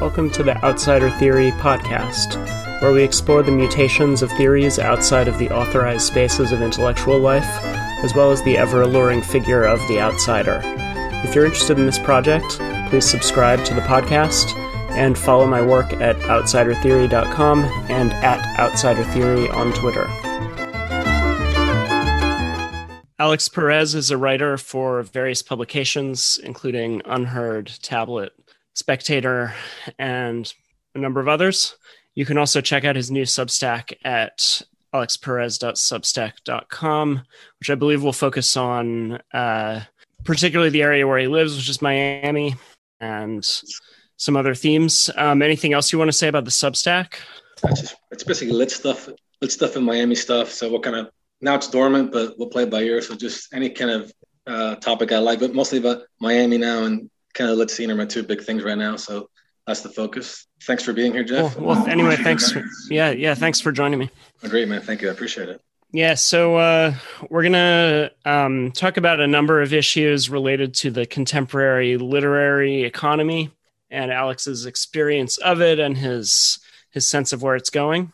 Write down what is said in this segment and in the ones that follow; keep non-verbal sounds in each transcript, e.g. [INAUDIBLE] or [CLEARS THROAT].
Welcome to the Outsider Theory podcast, where we explore the mutations of theories outside of the authorized spaces of intellectual life, as well as the ever alluring figure of the outsider. If you're interested in this project, please subscribe to the podcast and follow my work at outsidertheory.com and at outsidertheory on Twitter. Alex Perez is a writer for various publications, including Unheard, Tablet, Spectator, and a number of others. You can also check out his new Substack at alexperez.substack.com, which I believe will focus on uh, particularly the area where he lives, which is Miami, and some other themes. Um, anything else you want to say about the Substack? It's, it's basically lit stuff, lit stuff in Miami stuff. So what kind of now it's dormant, but we'll play by ear. So just any kind of uh, topic I like, but mostly about Miami now and kind of lit scene are my two big things right now. So that's the focus. Thanks for being here, Jeff. Well, well anyway, thanks. For, yeah, yeah, thanks for joining me. Oh, great, man. Thank you. I appreciate it. Yeah, so uh, we're gonna um, talk about a number of issues related to the contemporary literary economy and Alex's experience of it and his his sense of where it's going.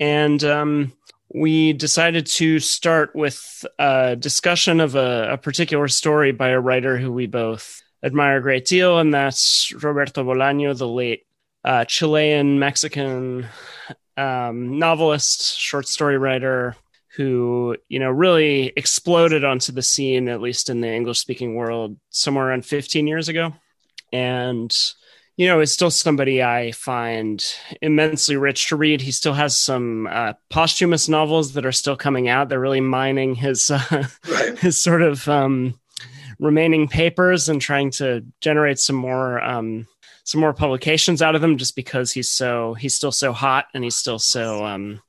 And um, we decided to start with a discussion of a, a particular story by a writer who we both admire a great deal, and that's Roberto Bolaño, the late uh, Chilean Mexican um, novelist, short story writer, who you know really exploded onto the scene, at least in the English speaking world, somewhere around 15 years ago, and you know is still somebody I find immensely rich to read. He still has some uh, posthumous novels that are still coming out. They're really mining his uh, right. his sort of um, remaining papers and trying to generate some more um, some more publications out of them just because he's so he's still so hot and he's still so um,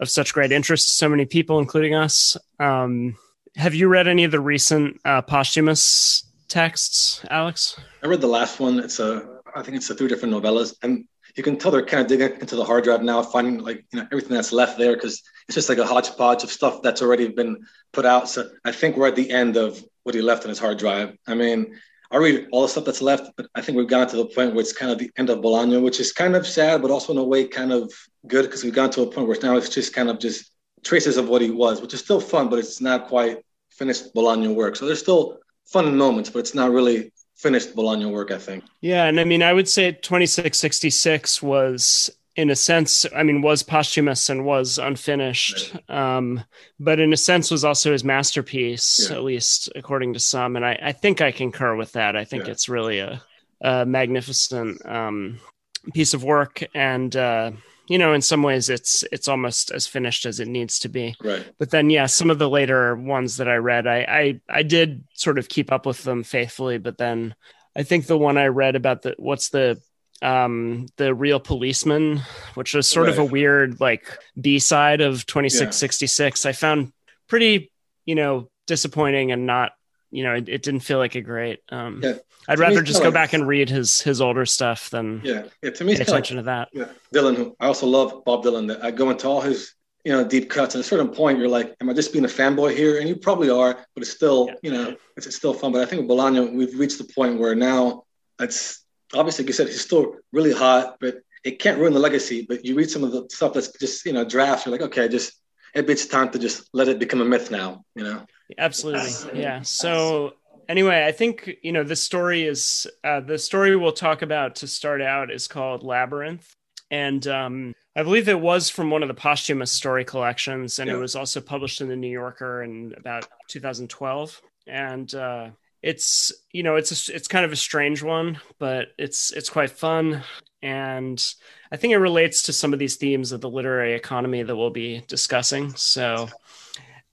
of such great interest to so many people including us um, have you read any of the recent uh, posthumous texts alex i read the last one it's a i think it's the three different novellas and you can tell they're kind of digging into the hard drive now finding like you know everything that's left there because it's just like a hodgepodge of stuff that's already been put out so i think we're at the end of what he left on his hard drive. I mean, I read all the stuff that's left, but I think we've gotten to the point where it's kind of the end of Bolaño, which is kind of sad, but also in a way kind of good because we've gotten to a point where now it's just kind of just traces of what he was, which is still fun, but it's not quite finished Bolaño work. So there's still fun moments, but it's not really finished Bolaño work, I think. Yeah, and I mean, I would say 2666 was in a sense, I mean, was posthumous and was unfinished, um, but in a sense was also his masterpiece, yeah. at least according to some. And I, I, think I concur with that. I think yeah. it's really a, a magnificent um, piece of work, and uh, you know, in some ways, it's it's almost as finished as it needs to be. Right. But then, yeah, some of the later ones that I read, I I, I did sort of keep up with them faithfully, but then. I think the one I read about the what's the um the real policeman which was sort right. of a weird like b-side of 2666 yeah. i found pretty you know disappointing and not you know it, it didn't feel like a great um yeah. i'd to rather just go like, back and read his his older stuff than yeah, yeah to me pay attention like, to that yeah dylan i also love bob dylan i go into all his you know deep cuts at a certain point you're like am i just being a fanboy here and you probably are but it's still yeah. you know it's, it's still fun but i think with Bolaño, we've reached the point where now it's obviously, like you said, he's still really hot, but it can't ruin the legacy. But you read some of the stuff that's just, you know, drafts, you're like, okay, just maybe it's time to just let it become a myth now, you know? Absolutely. Yeah. So anyway, I think, you know, the story is uh, the story we'll talk about to start out is called Labyrinth. And um, I believe it was from one of the posthumous story collections, and yeah. it was also published in the New Yorker in about 2012. And uh, it's you know it's a, it's kind of a strange one but it's it's quite fun and i think it relates to some of these themes of the literary economy that we'll be discussing. So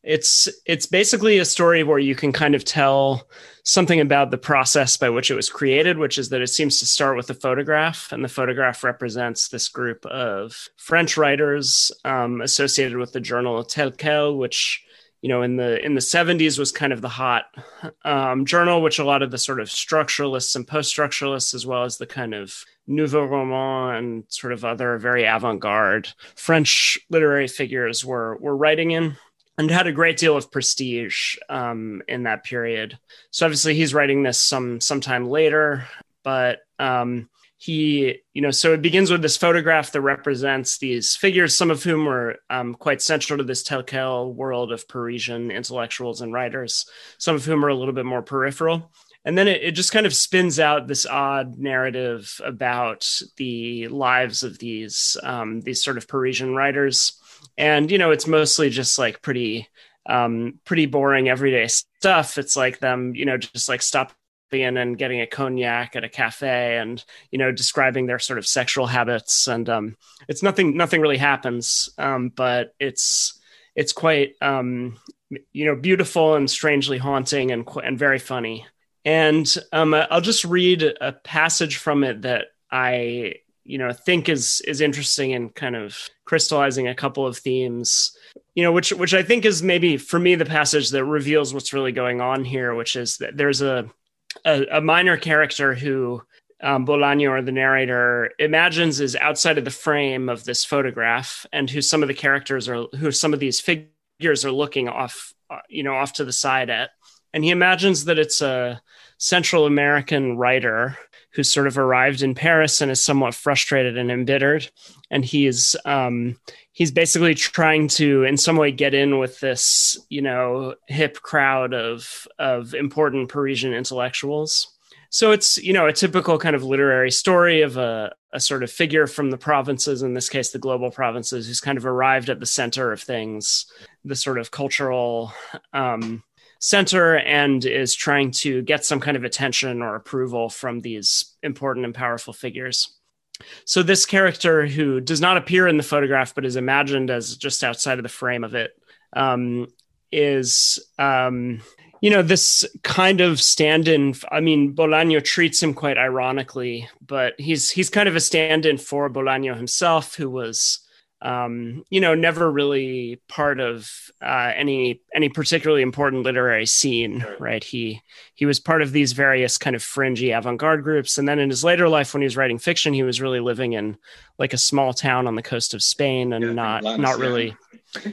it's it's basically a story where you can kind of tell something about the process by which it was created which is that it seems to start with a photograph and the photograph represents this group of french writers um, associated with the journal tel quel which you know in the in the 70s was kind of the hot um, journal which a lot of the sort of structuralists and post-structuralists as well as the kind of nouveau roman and sort of other very avant-garde french literary figures were were writing in and had a great deal of prestige um, in that period. So obviously he's writing this some sometime later but um, he, you know, so it begins with this photograph that represents these figures, some of whom were um, quite central to this Tel Quel world of Parisian intellectuals and writers, some of whom are a little bit more peripheral. And then it, it just kind of spins out this odd narrative about the lives of these um, these sort of Parisian writers, and you know, it's mostly just like pretty um, pretty boring everyday stuff. It's like them, you know, just like stopping and getting a cognac at a cafe and, you know, describing their sort of sexual habits. And um, it's nothing, nothing really happens. Um, but it's, it's quite, um, you know, beautiful and strangely haunting and, and very funny. And um, I'll just read a passage from it that I, you know, think is is interesting in kind of crystallizing a couple of themes you know which which i think is maybe for me the passage that reveals what's really going on here which is that there's a a, a minor character who um, Bolaño or the narrator imagines is outside of the frame of this photograph and who some of the characters are who some of these figures are looking off uh, you know off to the side at. And he imagines that it's a central american writer who's sort of arrived in paris and is somewhat frustrated and embittered. And he's um, he's basically trying to in some way get in with this you know hip crowd of of important parisian intellectuals. So it's you know a typical kind of literary story of a, a sort of figure from the provinces in this case the global provinces who's kind of arrived at the center of things the sort of cultural um, center and is trying to get some kind of attention or approval from these important and powerful figures. So this character who does not appear in the photograph but is imagined as just outside of the frame of it um, is um, you know this kind of stand-in i mean bolaño treats him quite ironically but he's he's kind of a stand-in for bolaño himself who was um, you know, never really part of uh, any any particularly important literary scene, right. He he was part of these various kind of fringy avant-garde groups, and then in his later life, when he was writing fiction, he was really living in like a small town on the coast of Spain, and yeah, not not really,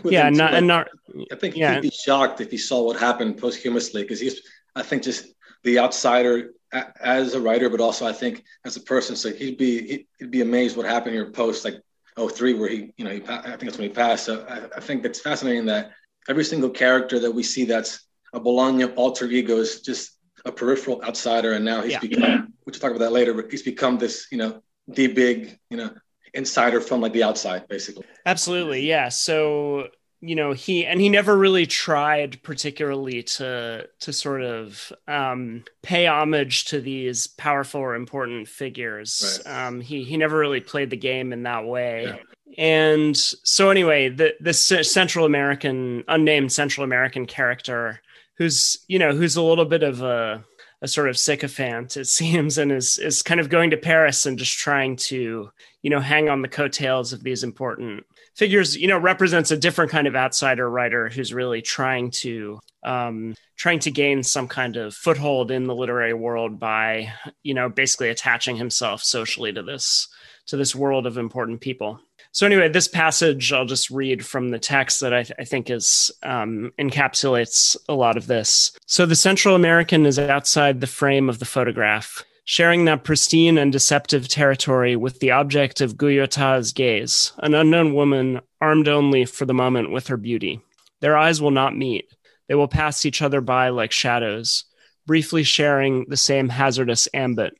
yeah, not and not. I think yeah. he'd be shocked if he saw what happened posthumously, because he's, I think, just the outsider as a writer, but also I think as a person. So he'd be he'd be amazed what happened here post like 03 where he, you know, he, I think that's when he passed. So I, I, think it's fascinating that every single character that we see that's a Bolaño alter ego is just a peripheral outsider. And now he's yeah. become, we'll talk about that later, but he's become this, you know, the big, you know, insider from like the outside, basically. Absolutely. Yeah. So you know he and he never really tried particularly to to sort of um, pay homage to these powerful or important figures right. um, he he never really played the game in that way yeah. and so anyway the this central american unnamed central american character who's you know who's a little bit of a a sort of sycophant, it [LAUGHS] seems, and is is kind of going to Paris and just trying to, you know, hang on the coattails of these important figures you know represents a different kind of outsider writer who's really trying to um, trying to gain some kind of foothold in the literary world by you know basically attaching himself socially to this to this world of important people. So anyway this passage i'll just read from the text that i, th- I think is um, encapsulates a lot of this. So the central american is outside the frame of the photograph sharing that pristine and deceptive territory with the object of Guyotat's gaze, an unknown woman armed only for the moment with her beauty. Their eyes will not meet. They will pass each other by like shadows, briefly sharing the same hazardous ambit,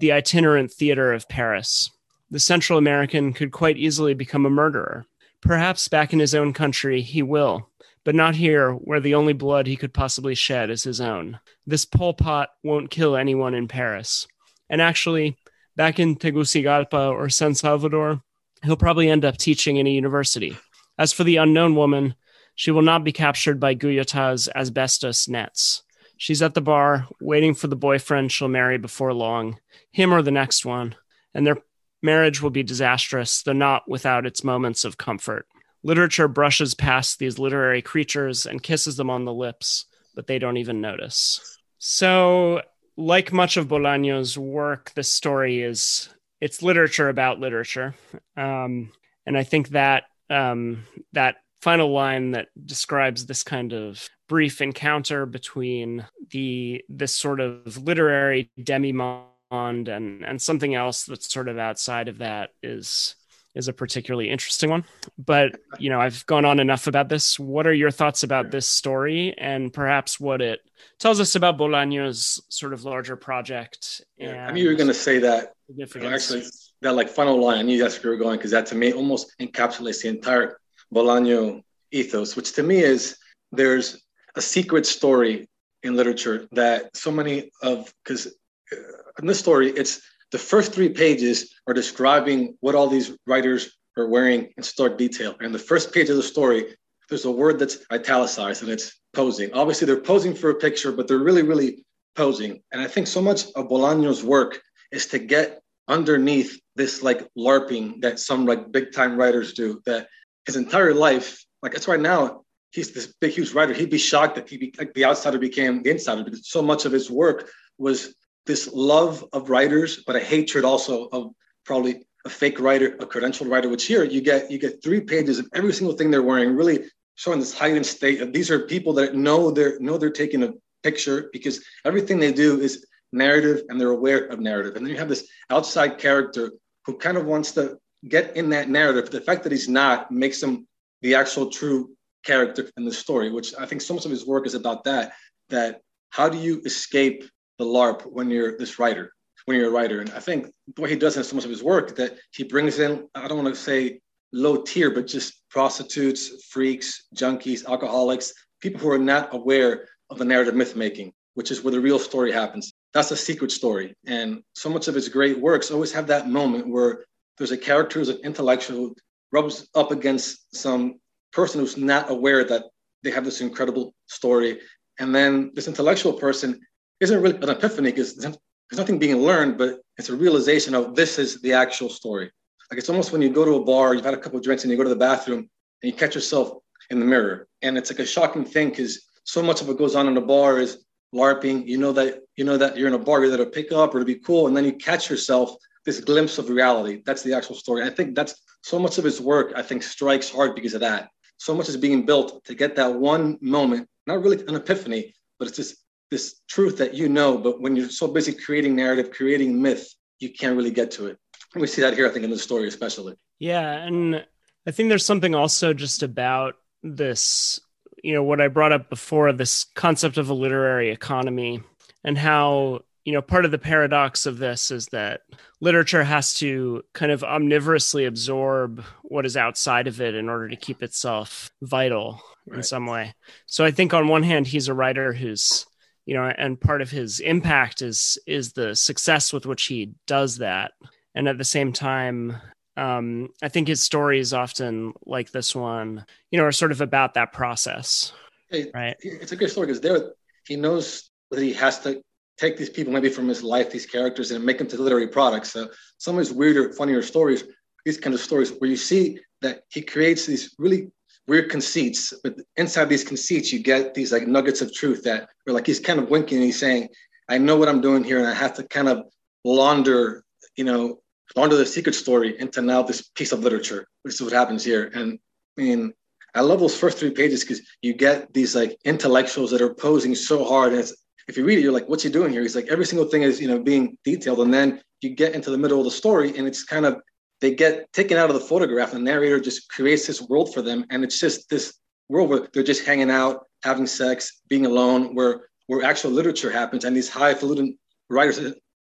the itinerant theater of Paris. The Central American could quite easily become a murderer. Perhaps back in his own country he will, but not here, where the only blood he could possibly shed is his own. This Pol Pot won't kill anyone in Paris. And actually, back in Tegucigalpa or San Salvador, he'll probably end up teaching in a university. As for the unknown woman, she will not be captured by Guyotat's asbestos nets. She's at the bar, waiting for the boyfriend she'll marry before long, him or the next one, and their marriage will be disastrous, though not without its moments of comfort. Literature brushes past these literary creatures and kisses them on the lips, but they don't even notice. So, like much of Bolaño's work, the story is it's literature about literature, um, and I think that um, that final line that describes this kind of brief encounter between the this sort of literary demi-monde and and something else that's sort of outside of that is is a particularly interesting one. But you know, I've gone on enough about this. What are your thoughts about this story and perhaps what it tells us about Bolaño's sort of larger project? Yeah, I mean, you were going to say that. Actually, that like final line. I knew that's where you were going because that to me almost encapsulates the entire Bolaño ethos, which to me is there's a secret story in literature that so many of because uh, in this story it's the first three pages are describing what all these writers are wearing in stark detail. And the first page of the story there's a word that's italicized and it's posing. Obviously they're posing for a picture but they're really really posing. And i think so much of bolaño's work is to get underneath this like larping that some like big time writers do that his entire life like that's right now he's this big, huge writer. He'd be shocked that he be, like the outsider became the insider because so much of his work was this love of writers, but a hatred also of probably a fake writer, a credentialed writer. Which here you get you get three pages of every single thing they're wearing, really showing this heightened state of these are people that know they're know they're taking a picture because everything they do is narrative and they're aware of narrative. And then you have this outside character who kind of wants to get in that narrative. The fact that he's not makes him the actual true character in the story, which I think so much of his work is about that. That how do you escape the LARP when you're this writer, when you're a writer? And I think the way he does in so much of his work that he brings in, I don't want to say low tier, but just prostitutes, freaks, junkies, alcoholics, people who are not aware of the narrative myth making, which is where the real story happens. That's a secret story. And so much of his great works always have that moment where there's a character who's an intellectual who rubs up against some person who's not aware that they have this incredible story. And then this intellectual person isn't really an epiphany because there's nothing being learned, but it's a realization of this is the actual story. Like it's almost when you go to a bar, you've had a couple drinks and you go to the bathroom and you catch yourself in the mirror. And it's like a shocking thing because so much of what goes on in the bar is LARPing. You know that you know that you're in a bar, you're there to pick up or to be cool, and then you catch yourself this glimpse of reality. That's the actual story. I think that's so much of his work, I think, strikes hard because of that so much is being built to get that one moment, not really an epiphany, but it's just this truth that you know, but when you're so busy creating narrative, creating myth, you can't really get to it. And we see that here, I think, in the story, especially. Yeah. And I think there's something also just about this, you know, what I brought up before this concept of a literary economy and how you know part of the paradox of this is that literature has to kind of omnivorously absorb what is outside of it in order to keep itself vital right. in some way so i think on one hand he's a writer who's you know and part of his impact is is the success with which he does that. And at the same time um, i think his stories often like this one you know are sort of about that process. Hey, right. it's a good story because there he knows that he has to take these people maybe from his life, these characters, and make them to literary products. So some of his weirder, funnier stories, these kind of stories where you see that he creates these really weird conceits, but inside these conceits, you get these like nuggets of truth that are like he's kind of winking and he's saying, I know what I'm doing here, and I have to kind of launder, you know, launder the secret story into now this piece of literature, which is what happens here. And I mean, I love those first three pages because you get these like intellectuals that are posing so hard, and if you read it, you're like, what's he doing here? He's like, every single thing is, you know, being detailed. And then you get into the middle of the story and it's kind of, they get taken out of the photograph. And the narrator just creates this world for them. And it's just this world where they're just hanging out, having sex, being alone, where, where actual literature happens. And these highfalutin writers,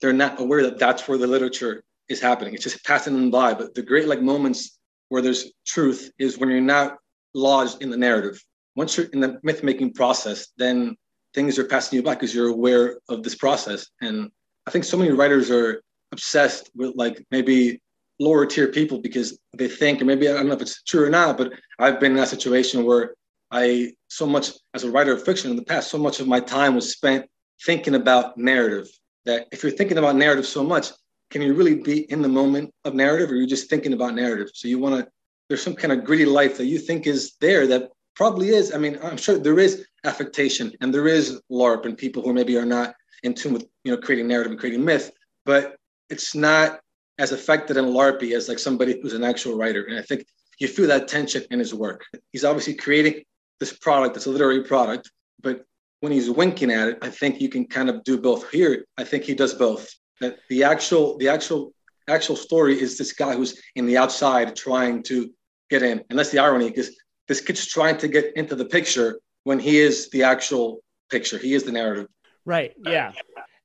they're not aware that that's where the literature is happening. It's just passing them by. But the great like moments where there's truth is when you're not lodged in the narrative. Once you're in the myth making process, then things are passing you by because you're aware of this process. And I think so many writers are obsessed with like maybe lower tier people because they think, or maybe I don't know if it's true or not, but I've been in that situation where I so much as a writer of fiction in the past, so much of my time was spent thinking about narrative. That if you're thinking about narrative so much, can you really be in the moment of narrative, or are you just thinking about narrative? So you want to. There's some kind of gritty life that you think is there that probably is. I mean, I'm sure there is affectation and there is LARP and people who maybe are not in tune with, you know, creating narrative and creating myth, but it's not as affected and LARPy as like somebody who's an actual writer. And I think you feel that tension in his work. He's obviously creating this product that's a literary product, but when he's winking at it, I think you can kind of do both. Here, I think he does both. That the actual the actual actual story is this guy who's in the outside trying to get in, and that's the irony because this kid's trying to get into the picture when he is the actual picture. He is the narrative. Right. Yeah.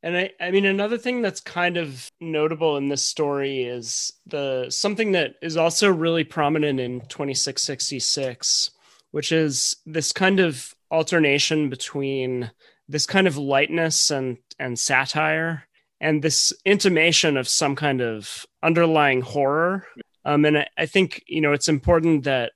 And I, I mean, another thing that's kind of notable in this story is the something that is also really prominent in 2666, which is this kind of alternation between this kind of lightness and and satire and this intimation of some kind of underlying horror. Um, and I, I think you know it's important that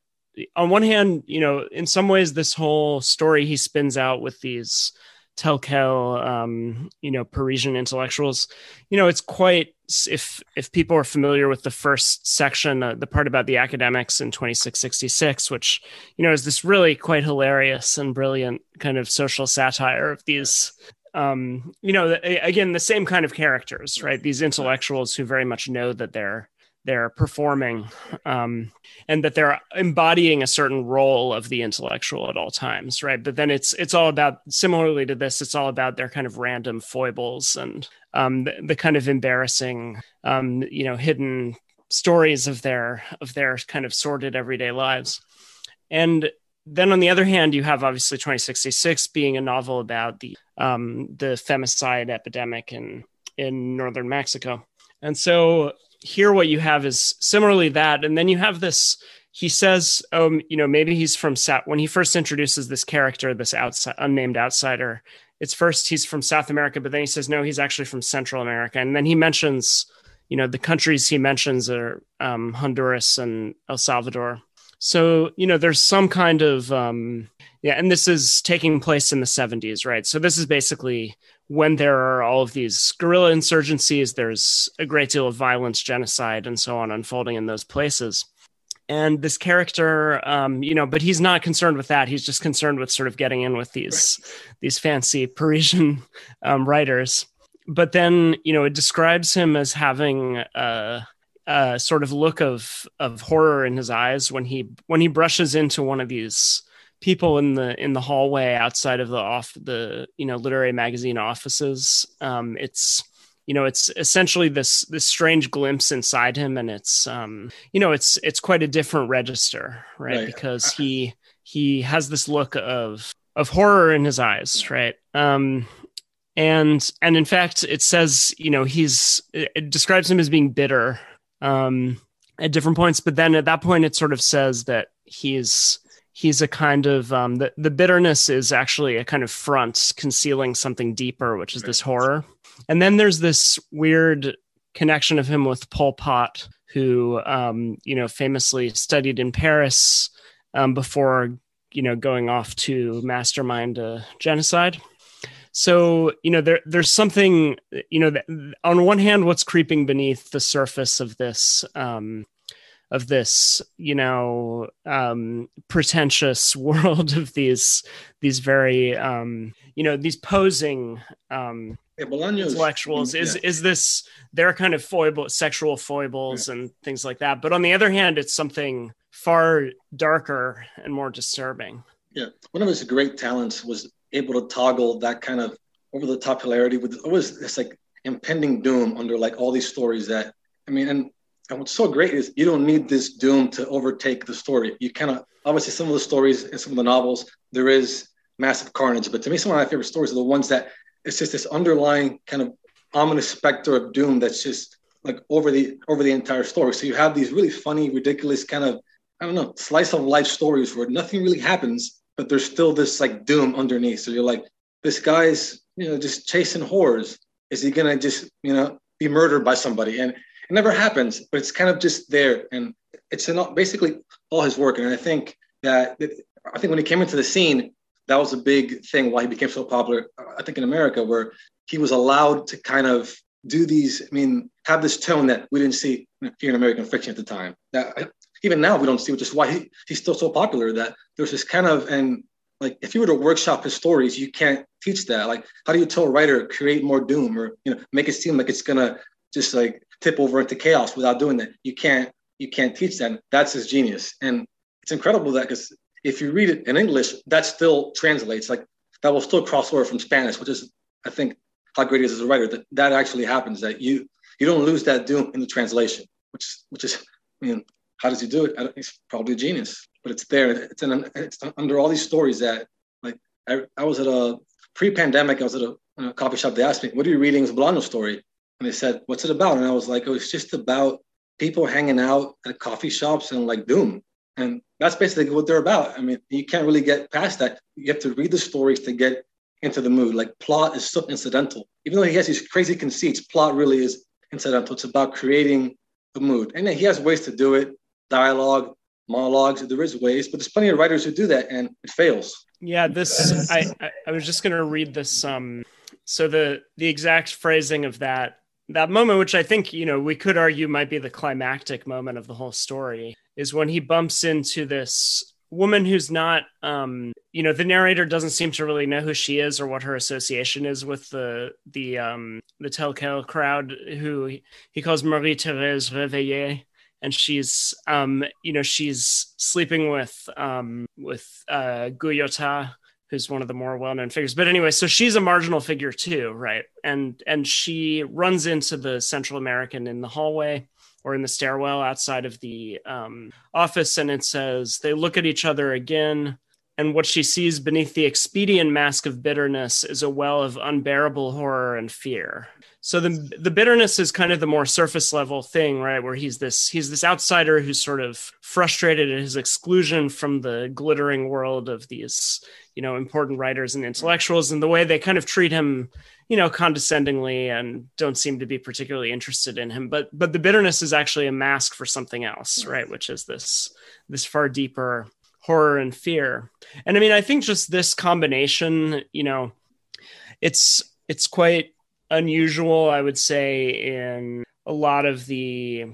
on one hand, you know, in some ways, this whole story he spins out with these Tel Quel, um, you know, Parisian intellectuals. You know, it's quite if if people are familiar with the first section, uh, the part about the academics in 2666, which you know is this really quite hilarious and brilliant kind of social satire of these. Um, you know, again, the same kind of characters, right? These intellectuals who very much know that they're they're performing um, and that they're embodying a certain role of the intellectual at all times right? But then it's it's all about similarly to this it's all about their kind of random foibles and um, the, the, kind of embarrassing um, you know hidden stories of their of their kind of sordid everyday lives. And then on the other hand you have obviously 2666 being a novel about the um, the femicide epidemic in in northern mexico. And so here what you have is similarly that and then you have this he says um you know maybe he's from south when he first introduces this character this outside unnamed outsider it's first he's from south america but then he says no he's actually from central america and then he mentions you know the countries he mentions are um, honduras and el salvador. So you know there's some kind of um yeah and this is taking place in the 70s right so this is basically when there are all of these guerrilla insurgencies, there's a great deal of violence, genocide, and so on unfolding in those places. And this character, um, you know, but he's not concerned with that. He's just concerned with sort of getting in with these these fancy Parisian um, writers. But then, you know, it describes him as having a, a sort of look of of horror in his eyes when he when he brushes into one of these people in the in the hallway outside of the off the you know literary magazine offices um it's you know it's essentially this this strange glimpse inside him and it's um you know it's it's quite a different register right, right. because he he has this look of of horror in his eyes right? Um and and in fact it says you know he's it describes him as being bitter um at different points but then at that point it sort of says that he's he's a kind of um, the, the bitterness is actually a kind of front concealing something deeper which is this horror. And then there's this weird connection of him with pol pot who um, you know famously studied in paris um, before you know going off to mastermind a genocide. So you know there there's something you know that, on one hand what's creeping beneath the surface of this um, of this you know um, pretentious [LAUGHS] world of these these very um, you know these posing um, yeah, intellectuals. is is this their kind of foible sexual foibles yeah. and things like that? But on the other hand it's something far darker and more disturbing. Yeah. One of his great talents was able to toggle that kind of over the top hilarity with always this like impending doom under like all these stories that i mean and and what's so great is you don't need this doom to overtake the story. You cannot, obviously, some of the stories in some of the novels, there is massive carnage. But to me, some of my favorite stories are the ones that it's just this underlying kind of ominous specter of doom that's just like over the over the entire story. So you have these really funny, ridiculous kind of I don't know slice of life stories where nothing really happens, but there's still this like doom underneath. So you're like, this guy's you know just chasing whores. Is he gonna just you know be murdered by somebody? And it never happens, but it's kind of just there, and it's basically all his work. And I think that I think when he came into the scene, that was a big thing why he became so popular. I think in America, where he was allowed to kind of do these. I mean, have this tone that we didn't see here in American fiction at the time. That even now we don't see, which is why he, he's still so popular. That there's this kind of and like if you were to workshop his stories, you can't teach that. Like, how do you tell a writer create more doom or you know make it seem like it's gonna just like tip over into chaos without doing that. You can't you can't teach them. That's his genius, and it's incredible that because if you read it in English, that still translates like that will still cross over from Spanish, which is I think how great he is as a writer. That that actually happens. That you you don't lose that doom in the translation, which which is I mean, how does he do it? He's probably a genius, but it's there. It's in it's under all these stories that like I, I was at a pre-pandemic. I was at a, a, coffee shop. They asked me, "What are you reading?" It's a Bolaño story, and they said, "What's it about?" And I was like, "Oh, it's just about people hanging out at coffee shops and like doom." And that's basically what they're about. I mean, you can't really get past that. You have to read the stories to get into the mood. Like plot is so incidental. Even though he has these crazy conceits, plot really is incidental. It's about creating the mood. And he has ways to do it, dialogue, monologues. There is ways, but there's plenty of writers who do that and it fails. Yeah, this I I was just gonna read this um so the the exact phrasing of that that moment, which I think, you know, we could argue might be the climactic moment of the whole story, is when he bumps into this woman who's not um you know the narrator doesn't seem to really know who she is or what her association is with the the um the Tel Quel crowd who he calls marie therese réveillée. And she's um you know she's sleeping with um with uh Guyotat who's one of the more well-known figures but anyway so she's a marginal figure too right and and she runs into the central american in the hallway or in the stairwell outside of the um, office, and it says they look at each other again. And what she sees beneath the expedient mask of bitterness is a well of unbearable horror and fear. So the the bitterness is kind of the more surface level thing, right? Where he's this he's this outsider who's sort of frustrated at his exclusion from the glittering world of these, you know, important writers and intellectuals, and the way they kind of treat him you know condescendingly and don't seem to be particularly interested in him but but the bitterness is actually a mask for something else right which is this this far deeper horror and fear and i mean i think just this combination you know it's it's quite unusual i would say in a lot of the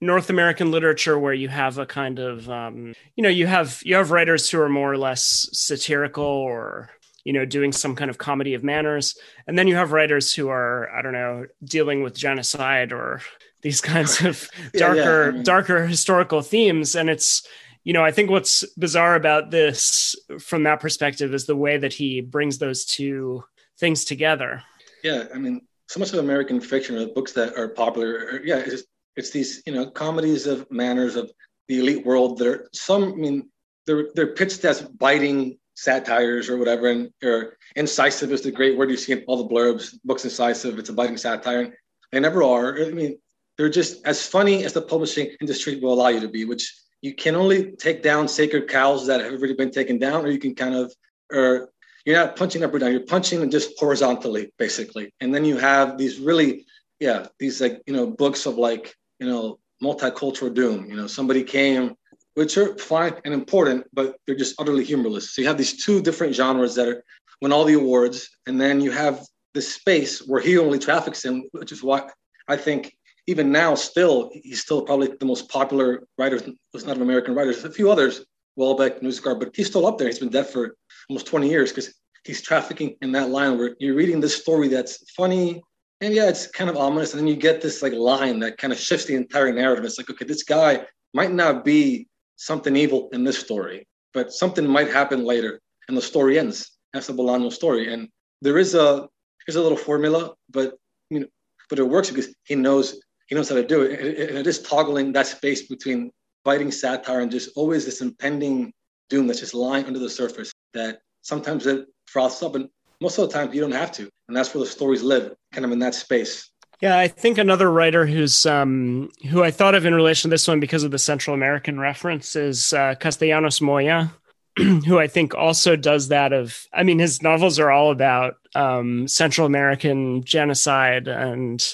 North American literature where you have a kind of um, you know you have you have writers who are more or less satirical or you know, doing some kind of comedy of manners. And then you have writers who are, I don't know, dealing with genocide or these [LAUGHS] kinds of yeah, darker, yeah. Mean, darker historical themes. And it's, you know, I think what's bizarre about this from that perspective is the way that he brings those two things together. Yeah. I mean, so much of American fiction or books that are popular, yeah, it's, it's these, you know, comedies of manners of the elite world that are some, I mean, they're, they're pitched as biting satires or whatever. And or incisive is the great word you see in all the blurbs. Books incisive, it's a biting satire. And they never are. I mean, they're just as funny as the publishing industry will allow you to be, which you can only take down sacred cows that have already been taken down, or you can kind of, or you're not punching up or down, you're punching them just horizontally, basically. And then you have these really, yeah, these like, you know, books of like, you know, multicultural doom. You know, somebody came which are fine and important, but they're just utterly humorless. So you have these two different genres that are win all the awards, and then you have this space where he only traffics in, which is why I think even now still he's still probably the most popular writer. It's not an American writer. There's a few others, Houellebecq, Knausgaard, but he's still up there. He's been dead for almost 20 years because he's trafficking in that line where you're reading this story that's funny and yeah, it's kind of ominous, and then you get this like line that kind of shifts the entire narrative. It's like, okay, this guy might not be something evil in this story, but something might happen later, and the story ends. That's the Bolaño story, and there is a there's a little formula, but you know, but it works because he knows he knows how to do it, and it is toggling that space between biting satire and just always this impending doom that's just lying under the surface that sometimes it froths up, and most of the time you don't have to, and that's where the stories live, kind of in that space. Yeah, I think another writer who's um, who I thought of in relation to this one because of the Central American reference is uh, Castellanos Moya, [CLEARS THROAT] who I think also does that. Of I mean, his novels are all about um, Central American genocide and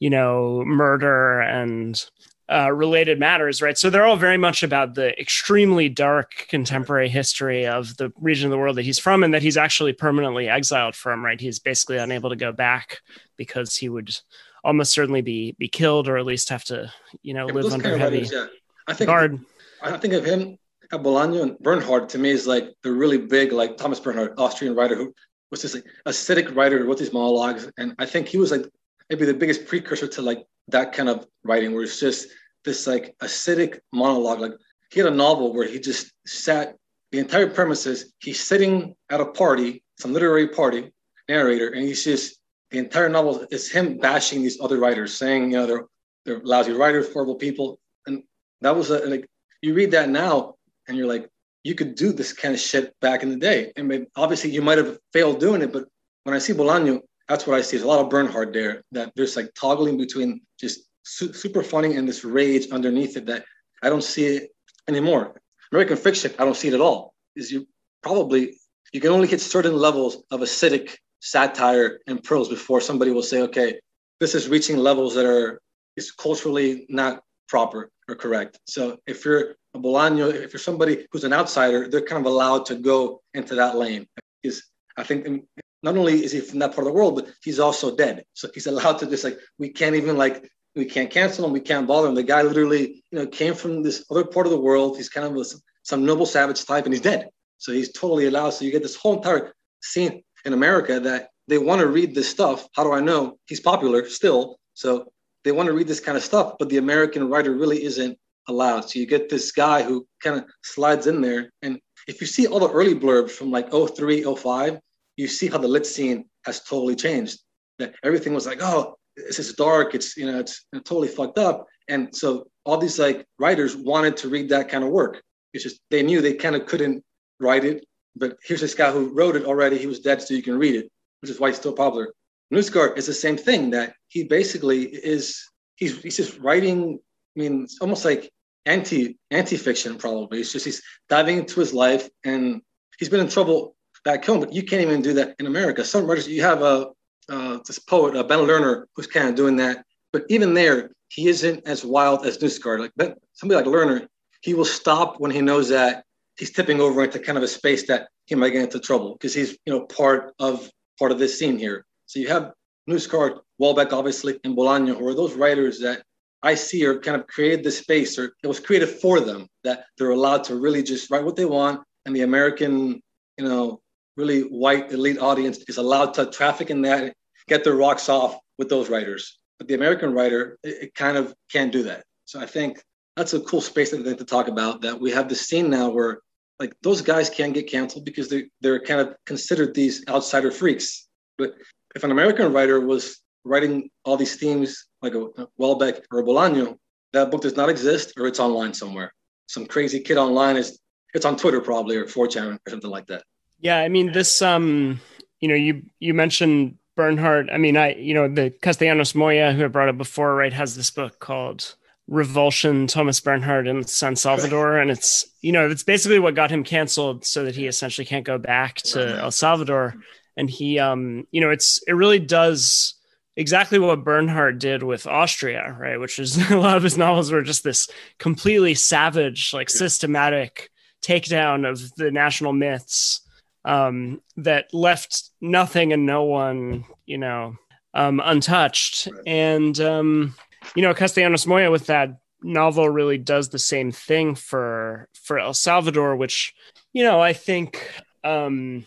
you know murder and uh, related matters, right? So they're all very much about the extremely dark contemporary history of the region of the world that he's from and that he's actually permanently exiled from, right? He's basically unable to go back because he would almost certainly be be killed or at least have to you know live under heavy writers, yeah. I think guard. I think of him, Bolaño and Bernhard to me is like the really big like Thomas Bernhard, Austrian writer who was this like acidic writer with these monologues, and I think he was like maybe the biggest precursor to like that kind of writing where it's just this like acidic monologue. Like he had a novel where he just sat. The entire premise is he's sitting at a party, some literary party, narrator, and he's just the entire novel is him bashing these other writers, saying, you know, they're they're lousy writers, horrible people, and that was a like you read that now and you're like, you could do this kind of shit back in the day, and maybe, obviously you might have failed doing it, but when I see Bolaño, that's what I see. There's a lot of Bernhard there. That there's like toggling between just su- super funny and this rage underneath it that I don't see it anymore. American fiction, I don't see it at all. Is you probably you can only hit certain levels of acidic satire and prose before somebody will say, okay, this is reaching levels that are is culturally not proper or correct. So if you're a Bolaño, if you're somebody who's an outsider, they're kind of allowed to go into that lane. Is I think not only is he from that part of the world, but he's also dead. So he's allowed to just like we can't even like we can't cancel him, we can't bother him. The guy literally, you know, came from this other part of the world. He's kind of a, some noble savage type, and he's dead. So he's totally allowed. So you get this whole entire scene in America that they want to read this stuff. How do I know he's popular still? So they want to read this kind of stuff, but the American writer really isn't allowed. So you get this guy who kind of slides in there. And if you see all the early blurbs from like 03, 05, you see how the lit scene has totally changed. That everything was like, oh, this is dark. It's you know, it's totally fucked up. And so all these like writers wanted to read that kind of work. It's just they knew they kind of couldn't write it. But here's this guy who wrote it already. He was dead, so you can read it, which is why he's still popular. Knausgaard is the same thing. That he basically is. He's he's just writing. I mean, it's almost like anti anti fiction. Probably it's just he's diving into his life, and he's been in trouble back home. But you can't even do that in America. Some writers, you have a uh, this poet uh, Ben Lerner who's kind of doing that. But even there, he isn't as wild as Knausgaard. Like ben, somebody like Lerner, he will stop when he knows that he's tipping over into kind of a space that he might get into trouble because he's you know part of part of this scene here. So you have Knausgaard, Houellebecq, obviously, and Bolaño, who are those writers that I see are kind of created the space, or it was created for them that they're allowed to really just write what they want, and the American, you know, really white elite audience is allowed to traffic in that, get their rocks off with those writers. But the American writer, it, it kind of can't do that. So I think that's a cool space that I think to talk about. That we have this scene now where like those guys can't get canceled because they they're kind of considered these outsider freaks. But if an American writer was writing all these themes like a Houellebecq or a Bolaño, that book does not exist or it's online somewhere. Some crazy kid online is it's on Twitter probably or 4chan or something like that. Yeah, I mean this um you know you you mentioned Bernhard. I mean I you know the Castellanos Moya who I brought up before right has this book called revulsion thomas bernhard in san salvador. And it's you know it's basically what got him canceled so that he essentially can't go back to el salvador. And he um you know it's it really does exactly what bernhard did with austria right which is [LAUGHS] a lot of his novels were just this completely savage like systematic takedown of the national myths um that left nothing and no one you know um untouched and um you know, Castellanos Moya with that novel really does the same thing for for El Salvador, which you know I think. Um,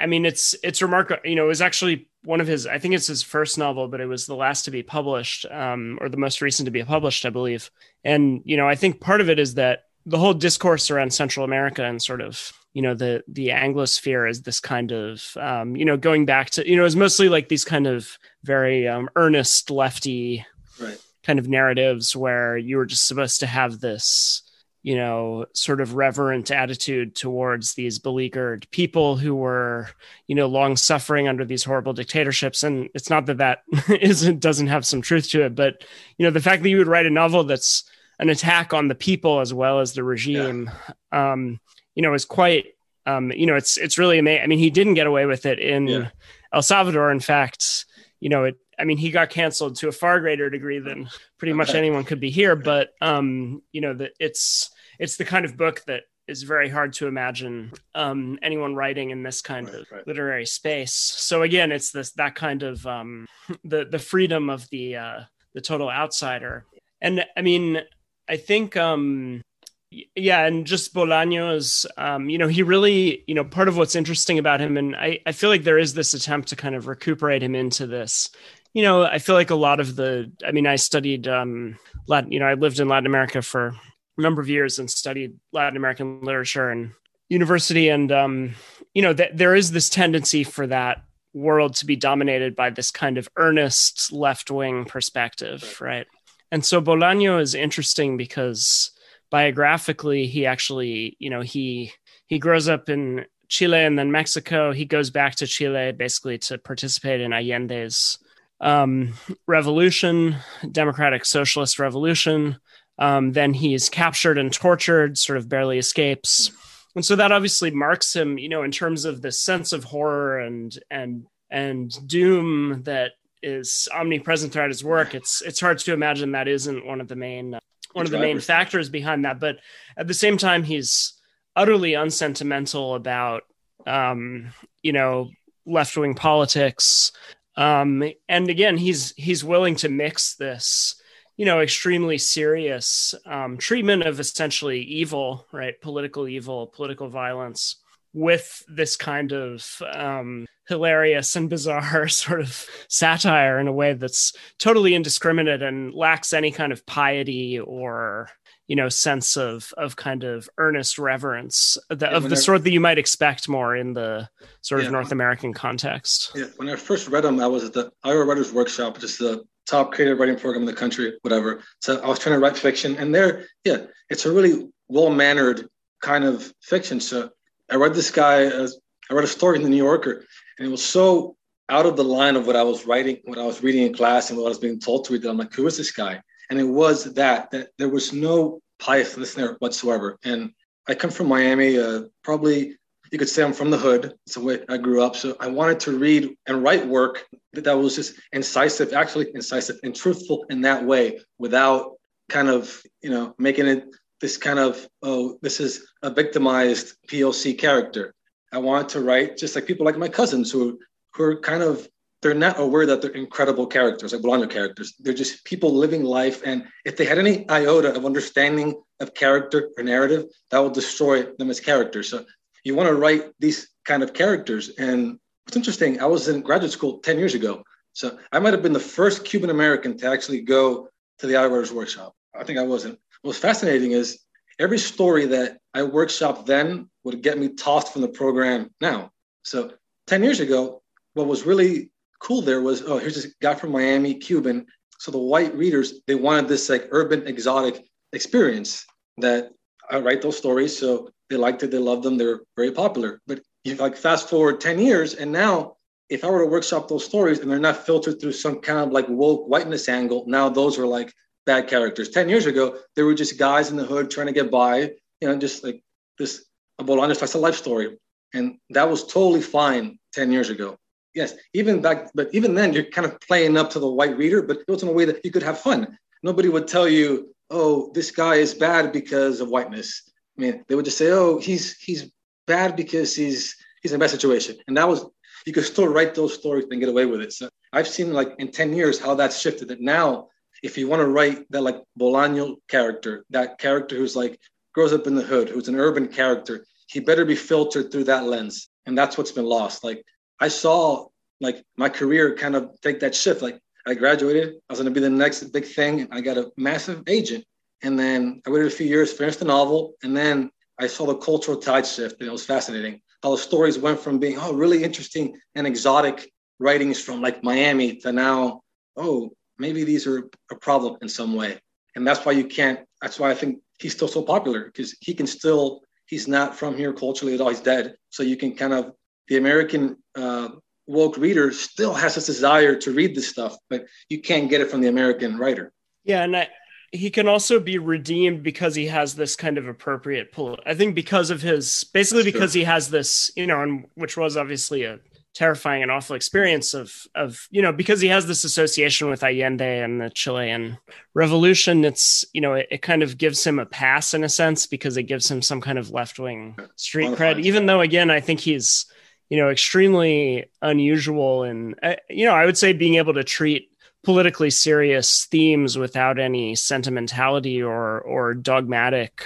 I mean, it's it's remarkable. You know, it was actually one of his. I think it's his first novel, but it was the last to be published, um, or the most recent to be published, I believe. And you know, I think part of it is that the whole discourse around Central America and sort of you know the the Anglosphere is this kind of um, you know going back to you know it's mostly like these kind of very um, earnest lefty right kind of narratives where you were just supposed to have this you know sort of reverent attitude towards these beleaguered people who were you know long suffering under these horrible dictatorships and it's not that that [LAUGHS] isn't doesn't have some truth to it but you know the fact that you would write a novel that's an attack on the people as well as the regime yeah. um you know is quite um you know it's it's really amazing i mean he didn't get away with it in yeah. el salvador in fact you know it I mean, he got canceled to a far greater degree than pretty much anyone could be here. But um, you know, that it's it's the kind of book that is very hard to imagine um, anyone writing in this kind right, of right. literary space. So again, it's this that kind of um, the the freedom of the uh, the total outsider. And I mean, I think um, yeah, and just Bolaño's, um, you know, he really, you know, part of what's interesting about him, and I, I feel like there is this attempt to kind of recuperate him into this you know, I feel like a lot of the, I mean, I studied, um, Latin, you know, I lived in Latin America for a number of years and studied Latin American literature and university. And, um, you know, th- there is this tendency for that world to be dominated by this kind of earnest left wing perspective, right? And so Bolaño is interesting because biographically, he actually, you know, he he grows up in Chile and then Mexico. He goes back to Chile basically to participate in Allende's um, revolution, democratic socialist revolution. Um, then he's captured and tortured, sort of barely escapes. And so that obviously marks him, you know, in terms of the sense of horror and and and doom that is omnipresent throughout his work. It's it's hard to imagine that isn't one of the main one of the main factors behind that. But at the same time, he's utterly unsentimental about um, you know left wing politics. Um, and again, he's he's willing to mix this you know extremely serious um, treatment of essentially evil, right? Political evil, political violence with this kind of um, hilarious and bizarre [LAUGHS] sort of satire in a way that's totally indiscriminate and lacks any kind of piety or you know sense of of kind of earnest reverence the, yeah, of the I, sort that you might expect more in the sort yeah, of North American context. Yeah, when I first read them, I was at the Iowa Writers Workshop, which is the top creative writing program in the country, whatever. So I was trying to write fiction, and there, yeah, it's a really well mannered kind of fiction. So I read this guy, uh, I read a story in the New Yorker, and it was so out of the line of what I was writing, what I was reading in class, and what I was being told to read. That I'm like, who is this guy? And it was that that there was no pious listener whatsoever. And I come from Miami, uh, probably you could say I'm from the hood. It's the way I grew up. So I wanted to read and write work that, that was just incisive, actually incisive and truthful in that way, without kind of you know making it this kind of oh this is a victimized POC character. I wanted to write just like people like my cousins who who are kind of they're not aware that they're incredible characters, like Bolaño characters. They're just people living life, and if they had any iota of understanding of character or narrative, that will destroy them as characters. So you want to write these kind of characters. And what's interesting, I was in graduate school ten years ago, so I might have been the first Cuban American to actually go to the Iowa Writers Workshop. I think I wasn't what's fascinating is every story that I workshop then would get me tossed from the program now. So 10 years ago, what was really cool there was, oh, here's this guy from Miami, Cuban. So the white readers, they wanted this like urban exotic experience that I write those stories. So they liked it, they loved them, they're very popular. But you like fast forward 10 years, and now if I were to workshop those stories and they're not filtered through some kind of like woke whiteness angle, now those are like bad characters. 10 years ago, they were just guys in the hood trying to get by, you know, just like this a Bolaño that's a life story. And that was totally fine 10 years ago. Yes, even back, but even then, you're kind of playing up to the white reader, but it was in a way that you could have fun. Nobody would tell you, oh, this guy is bad because of whiteness. I mean, they would just say, oh, he's he's bad because he's he's in a bad situation. And that was you could still write those stories and get away with it. So I've seen like in 10 years how that's shifted. That now if you want to write that like Bolaño character, that character who's like grows up in the hood, who's an urban character, he better be filtered through that lens. And that's what's been lost. Like I saw like my career kind of take that shift. Like I graduated, I was to be the next big thing. I got a massive agent. And then I waited a few years, finished the novel, and then I saw the cultural tide shift, and it was fascinating. How the stories went from being oh really interesting and exotic writings from like Miami to now oh maybe these are a problem in some way. And that's why you can't, that's why I think he's still so popular because he can still, he's not from here culturally at all. He's dead. So you can kind of, the American uh, woke reader still has this desire to read this stuff, but you can't get it from the American writer. Yeah. And I, he can also be redeemed because he has this kind of appropriate pull. I think because of his, basically That's because true. he has this, you know, and which was obviously a terrifying and awful experience of of you know because he has this association with Allende and the Chilean revolution it's you know it, it kind of gives him a pass in a sense because it gives him some kind of left-wing street cred even though again I think he's you know extremely unusual and uh, you know I would say being able to treat politically serious themes without any sentimentality or or dogmatic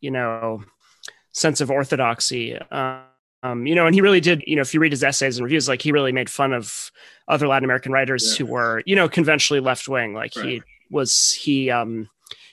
you know sense of orthodoxy um, um, you know, and he really did, you know, if you read his essays and reviews, like he really made fun of other Latin American writers yeah. who were, you know, conventionally left wing. Like right. he was, he, um,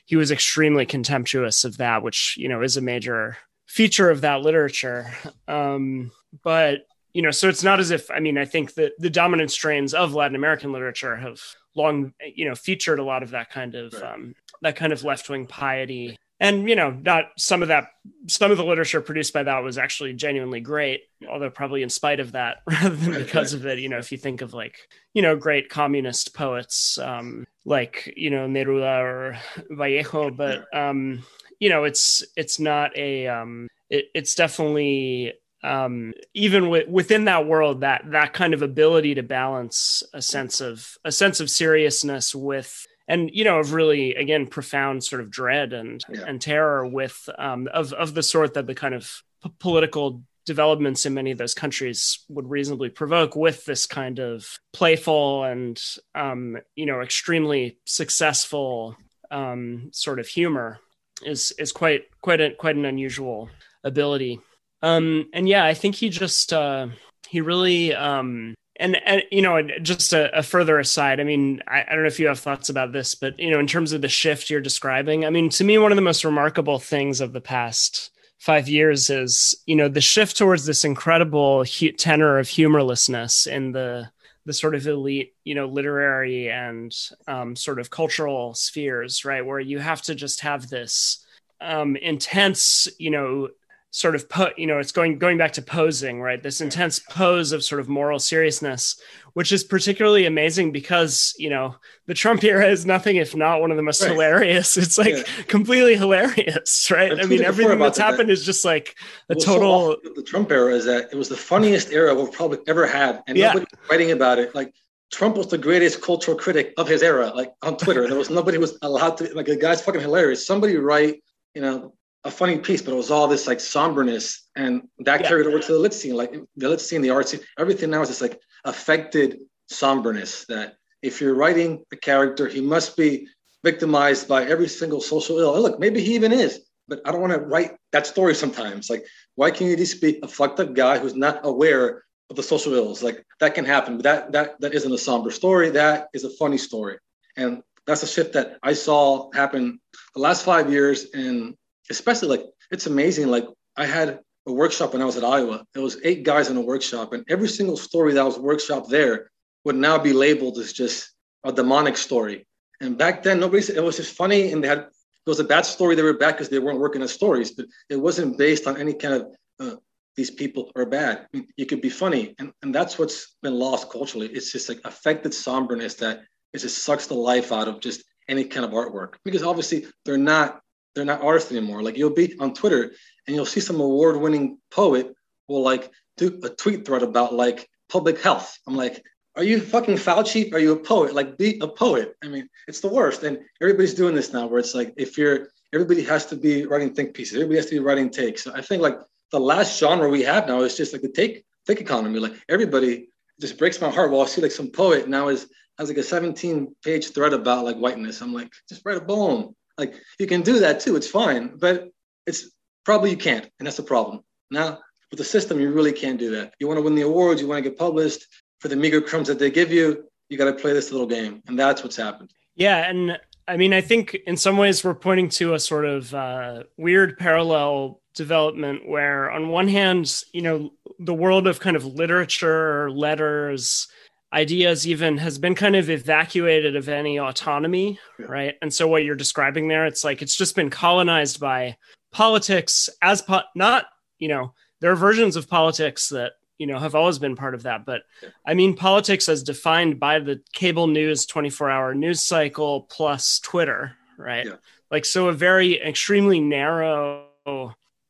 he was extremely contemptuous of that, which, you know, is a major feature of that literature. Um, but you know, so it's not as if I mean, I think that the dominant strains of Latin American literature have long, you know, featured a lot of that kind of right. um, that kind of left wing piety. And you know, not some of that, some of the literature produced by that was actually genuinely great, although probably in spite of that, [LAUGHS] rather than because of it. You know, if you think of like, you know, great communist poets um, like you know Neruda or Vallejo, but um, you know, it's it's not a um, it, it's definitely um, even w- within that world that that kind of ability to balance a sense of a sense of seriousness with and you know of really again profound sort of dread and yeah. and terror with um, of of the sort that the kind of p- political developments in many of those countries would reasonably provoke with this kind of playful and um, you know extremely successful um, sort of humor is is quite quite a, quite an unusual ability. Um, and yeah, I think he just uh, he really um, and, and you know just a, a further aside. I mean, I, I don't know if you have thoughts about this, but you know, in terms of the shift you're describing, I mean, to me, one of the most remarkable things of the past five years is you know the shift towards this incredible hu- tenor of humorlessness in the the sort of elite, you know, literary and um, sort of cultural spheres, right? Where you have to just have this um, intense, you know, sort of put you know it's going going back to posing right this intense pose of sort of moral seriousness which is particularly amazing because you know the trump [LAUGHS] era is nothing if not one of the most right. hilarious it's like yeah. completely hilarious [LAUGHS] right i mean everything that's that, happened is just like a total so the trump era is that it was the funniest era we've probably ever had and yeah. nobody writing about it like Trump was the greatest cultural critic of his era, like on Twitter. There was nobody was allowed to like the guy's fucking hilarious. Somebody write, you know, a funny piece, but it was all this like somberness, and that yeah. carried over to the lit scene, like the lit scene, the art scene. Everything now is this like affected somberness. That if you're writing a character, he must be victimized by every single social ill. look, maybe he even is, but I don't want to write that story sometimes. Like, why can't you just be a fucked up guy who's not aware of the social ills? Like that can happen, but that that that isn't a somber story. That is a funny story, and that's a shift that I saw happen the last five years in especially like it's amazing. Like I had a workshop when I was at Iowa. There was eight guys in a workshop, and every single story that was workshop there would now be labeled as just a demonic story. And back then, nobody said it was just funny, and they had it was a bad story. They were bad because they weren't working as stories, but it wasn't based on any kind of uh, these people are bad. I mean, you could be funny, and and that's what's been lost culturally. It's just like affected somberness that it just sucks the life out of just any kind of artwork because obviously they're not they're not artists anymore. Like you'll be on Twitter and you'll see some award-winning poet will like do a tweet thread about like public health. I'm like, are you fucking Fauci? Are you a poet? Like be a poet. I mean, it's the worst. And everybody's doing this now where it's like if you're everybody has to be writing think pieces, everybody has to be writing takes. So I think like the last genre we have now is just like the take take economy. Like everybody just breaks my heart. Well, I see like some poet now is has like a 17 page thread about like whiteness. I'm like, just write a poem. Like you can do that too. It's fine, but it's probably you can't, and that's the problem. Now with the system, you really can't do that. You want to win the awards, you want to get published for the meager crumbs that they give you. You got to play this little game, and that's what's happened. Yeah, and I mean, I think in some ways we're pointing to a sort of uh, weird parallel development where, on one hand, you know, the world of kind of literature, letters, ideas even has been kind of evacuated of any autonomy yeah. right and so what you're describing there it's like it's just been colonized by politics as po- not you know there are versions of politics that you know have always been part of that but yeah. i mean politics as defined by the cable news 24 hour news cycle plus twitter right yeah. like so a very extremely narrow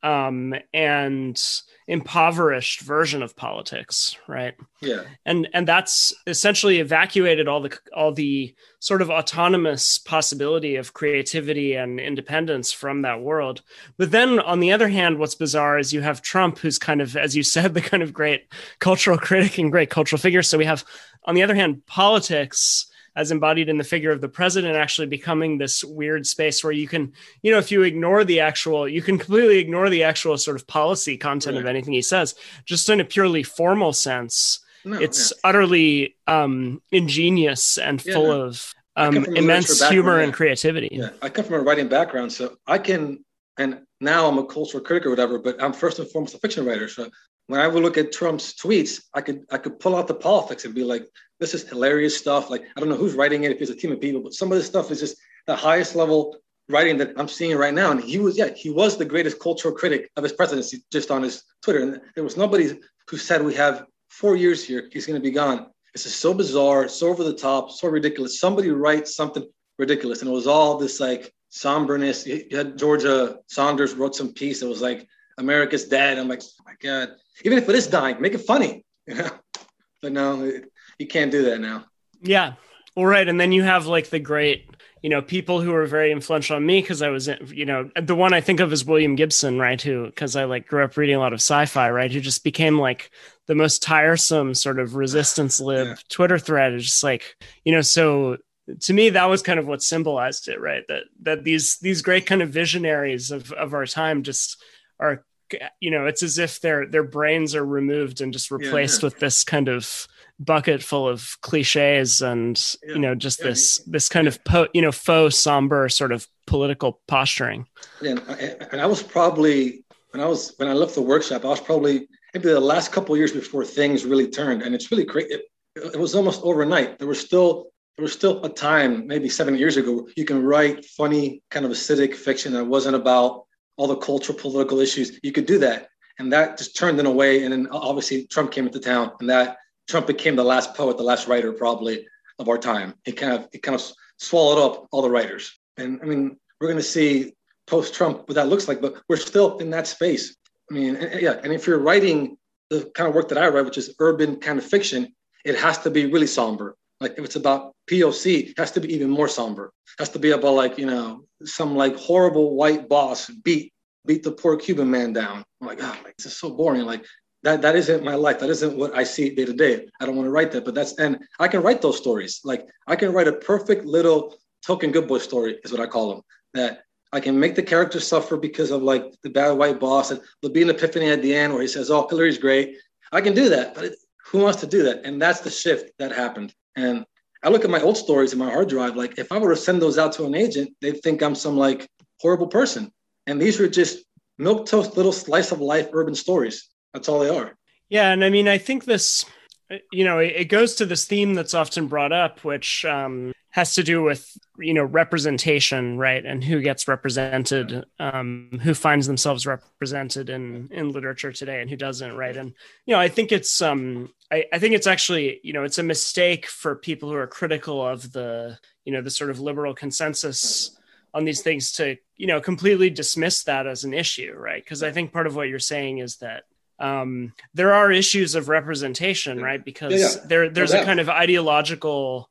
um and impoverished version of politics right? Yeah. And and that's essentially evacuated all the all the sort of autonomous possibility of creativity and independence from that world. But then on the other hand what's bizarre is you have trump who's kind of as you said [LAUGHS] the kind of great cultural critic and great cultural figure. So we have on the other hand politics as embodied in the figure of the president actually becoming this weird space where you can you know if you ignore the actual you can completely ignore the actual sort of policy content right. of anything he says just in a purely formal sense no, it's yeah. utterly um, ingenious and yeah, full no. of um, immense humor and creativity yeah i come from a writing background so i can and now i'm a cultural critic or whatever but i'm first and foremost a fiction writer so when I would look at Trump's tweets, I could I could pull out the politics and be like, this is hilarious stuff. Like I don't know who's writing it, if it's a team of people, but some of this stuff is just the highest level writing that I'm seeing right now. And he was, yeah, he was the greatest cultural critic of his presidency just on his Twitter. And there was nobody who said we have four years here, he's going to be gone. This is so bizarre, so over the top, so ridiculous. Somebody writes something ridiculous. And it was all this like somberness. You had George Saunders wrote some piece that was like, America's dead. I'm like, oh my God. Even if it is dying, make it funny. [LAUGHS] You know? But no, you can't do that now. Yeah. All right. And then you have like the great you know people who were very influential on me because i was you know the one i think of is william gibson right who because i like grew up reading a lot of sci-fi right who just became like the most tiresome sort of resistance [SIGHS] lib yeah. twitter thread it's just like you know so to me that was kind of what symbolized it right that that these these great kind of visionaries of of our time just are you know it's as if their their brains are removed and just replaced yeah, yeah. with this kind of bucket full of cliches and yeah. you know just this this kind of po- you know faux somber sort of political posturing yeah and i was probably when i was when i left the workshop i was probably maybe the last couple years before things really turned and it's really great it, it was almost overnight there was still there was still a time maybe seven years ago you can write funny kind of acidic fiction that wasn't about all the cultural political issues you could do that and that just turned in a way and then uh, obviously trump came into town and that Trump became the last poet, the last writer probably of our time. He kind of he kind of swallowed up all the writers. And I mean, we're going to see post Trump what that looks like, but we're still in that space. I mean, yeah, and if you're writing the kind of work that I write, which is urban kind of fiction, it has to be really somber. Like if it's about POC, it has to be even more somber. It has to be about like, you know, some like horrible white boss beat beat the poor Cuban man down. I'm like, oh, like, this is so boring. Like that that isn't my life. That isn't what I see day to day. I don't want to write that, but that's and I can write those stories. Like I can write a perfect little token good boy story, is what I call them. That I can make the character suffer because of like the bad white boss, and there'll be an epiphany at the end where he says, "Oh, Hillary's great." I can do that, but it, who wants to do that? And that's the shift that happened. And I look at my old stories in my hard drive. Like if I were to send those out to an agent, they'd think I'm some like horrible person. And these were just milk toast little slice of life urban stories that's all they are. Yeah, and I mean, I think this, you know, it goes to this theme that's often brought up, which um, has to do with you know representation, right, and who gets represented, um, who finds themselves represented in in literature today, and who doesn't, right? And you know, I think it's um, I, I think it's actually you know it's a mistake for people who are critical of the you know the sort of liberal consensus on these things to you know completely dismiss that as an issue right because i think part of what you're saying is that um, there are issues of representation, yeah. right? Because yeah, yeah. there there's a kind of ideological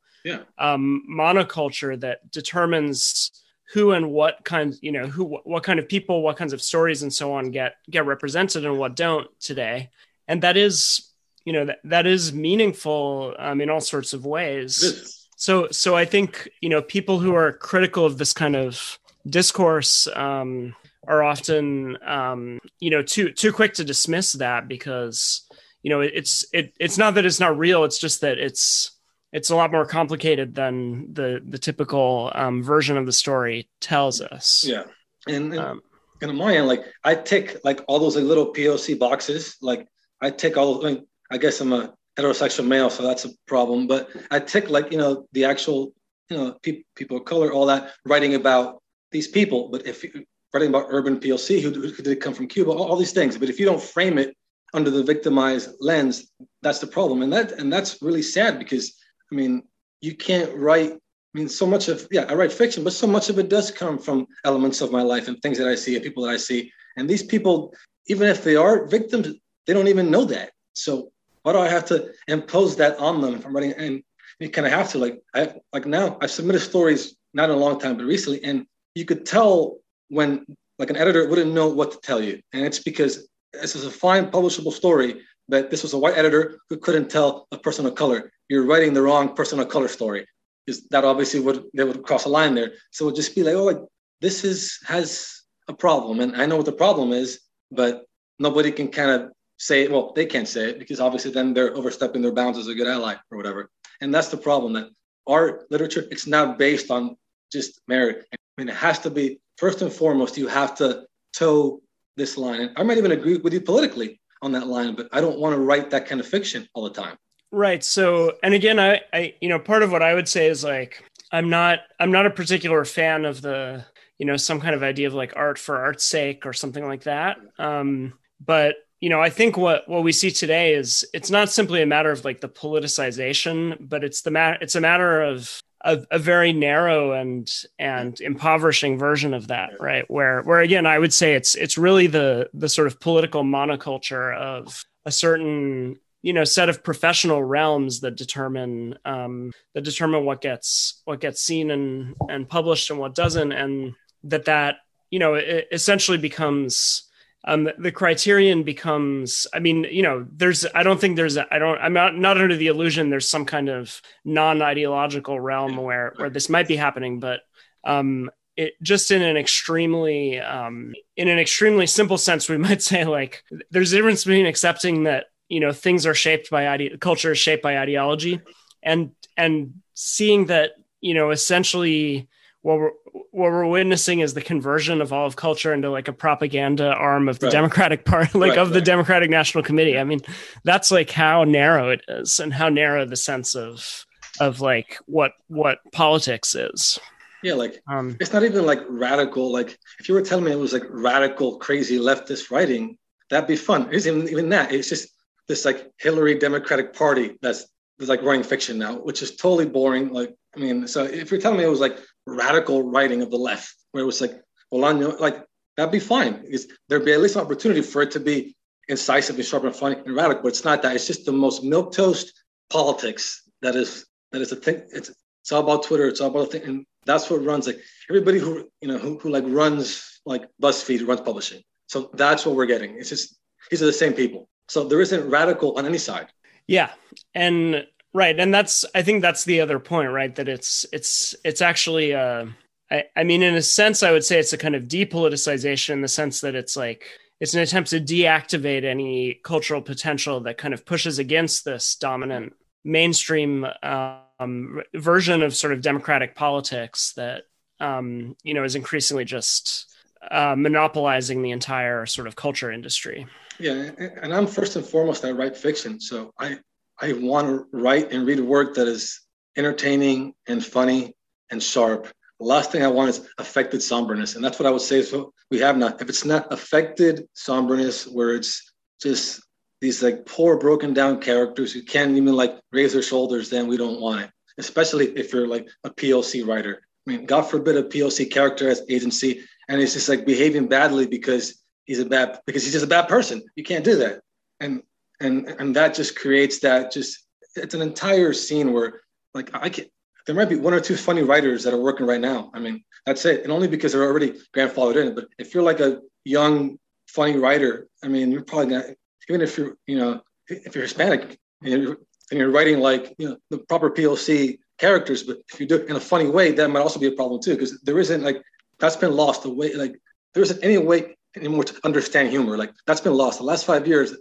um, monoculture that determines who and what kind, you know, who what kind of people, what kinds of stories, and so on get get represented and what don't today, and that is, you know, that that is meaningful um, in all sorts of ways. So so I think you know people who are critical of this kind of discourse um, are often um, you know too too quick to dismiss that because you know it's it it's not that it's not real it's just that it's it's a lot more complicated than the the typical um, version of the story tells us. Yeah. And, and, um, and on my end like i tick like all those like, little poc boxes like i tick all mean, I guess i'm a heterosexual male so that's a problem but i tick like you know the actual you know pe- people of color all that writing about these people but if writing about urban PLC who, who did come from Cuba, all, all, these things. But if you don't frame it under the victimized lens, that's the problem. And that and that's really sad because I mean, you can't write. I mean, so much of yeah, I write fiction, but so much of it does come from elements of my life and things that I see and people that I see. And these people, even if they are victims, they don't even know that. So why do I have to impose that on them if I'm writing? And you kind of have to like I like now I've submitted stories not in a long time, but recently, and you could tell when like an editor wouldn't know what to tell you. And it's because this is a fine publishable story, but this was a white editor who couldn't tell a person of color. You're writing the wrong person of color story. Because that obviously would they would cross a line there. So it would just be like, oh, like this is has a problem. And I know what the problem is, but nobody can kind of say. Well, they can't say it because obviously then they're overstepping their bounds as a good ally or whatever. And that's the problem that art literature, it's not based on just merit. I mean, it has to be first and foremost, you have to toe this line. And I might even agree with you politically. on that line, but I don't want to write that kind of fiction all the time. Right. So, and again, I, I, you know, part of what I would say is like, I'm not, I'm not a particular fan of the, you know, some kind of idea of like art for art's sake or something like that. Um, but you know, I think what what we see today is it's not simply a matter of like the politicization, but it's the matter, it's a matter of a, a, very narrow and and impoverishing version of that right? Where where again i would say it's it's really the the sort of political monoculture of a certain you know set of professional realms that determine um, that determine what gets what gets seen and and published and what doesn't and that that you know it essentially becomes um, the, criterion becomes i mean you know there's i don't think there's i don't i'm not not under the illusion there's some kind of non-ideological realm where where this might be happening but um it just in an extremely um in an extremely simple sense we [LAUGHS] might say like there's a difference between accepting that you know things are shaped by ide- culture is shaped by ideology and and seeing that you know essentially what we're what we're witnessing is the conversion of all of culture into like a propaganda arm of the right. Democratic Party, like right, of right. the Democratic National Committee. I mean, that's like how narrow it is, and how narrow the sense of of like what what politics is. Yeah, like um, it's not even like radical. Like if you were telling me it was like radical, crazy leftist writing, that'd be fun. It's even even that. It's just this like Hillary Democratic Party that's, that's like writing fiction now, which is totally boring. Like I mean, so if you're telling me it was like radical writing of the left, where it was like Bolaño, like that'd be fine. Because there'd be at least an opportunity for it to be incisive and sharp and funny and radical. But it's not that. It's just the most milk toast politics that is that is a thing. It's it's all about Twitter. It's all about a thing, and that's what runs like everybody who you know who, who like runs like BuzzFeed runs publishing. So that's what we're getting. It's just these are the same people. So there isn't radical on any side. Yeah, and right and that's i think that's the other point right that it's it's it's actually uh I, I mean in a sense i would say it's a kind of depoliticization in the sense that it's like it's an attempt to deactivate any cultural potential that kind of pushes against this dominant mainstream um, version of sort of democratic politics that um, you know is increasingly just uh, monopolizing the entire sort of culture industry. Yeah, and I'm first and foremost I write fiction, so I I want to write and read work that is entertaining and funny and sharp. The last thing I want is affected somberness. And that's what I would say so we have not. If it's not affected somberness, where it's just these like poor, broken down characters who can't even like raise their shoulders, then we don't want it. Especially if you're like a POC writer. I mean, God forbid a POC character has agency and he's just like behaving badly because he's a bad because he's just a bad person. You can't do that. And and and that just creates that just it's an entire scene where like I can there might be one or two funny writers that are working right now. I mean, that's it. And only because they're already grandfathered in. But if you're like a young, funny writer, I mean, you're probably not, even if you're, you know, if you're Hispanic and you're, and you're writing like, you know, the proper POC characters, but if you do it in a funny way, that might also be a problem too, because there isn't like, that's been lost. The way, like, there isn't any way anymore to understand humor. Like, that's been lost. The last five years,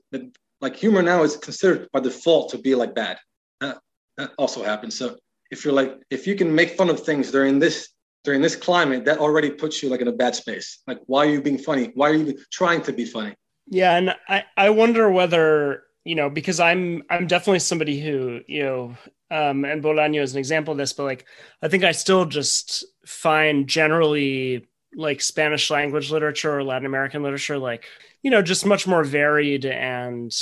like humor now is considered by default to be like bad. That, that also happens. So if you're like, if you can make fun of things during this during this climate, that already puts you like in a bad space. Like, why are you being funny? Why are you trying to be funny? Yeah, and I I wonder whether you know because I'm I'm definitely somebody who you know um, and Bolaño is an example of this, but like I think I still just find generally like Spanish language literature or Latin American literature like you know just much more varied and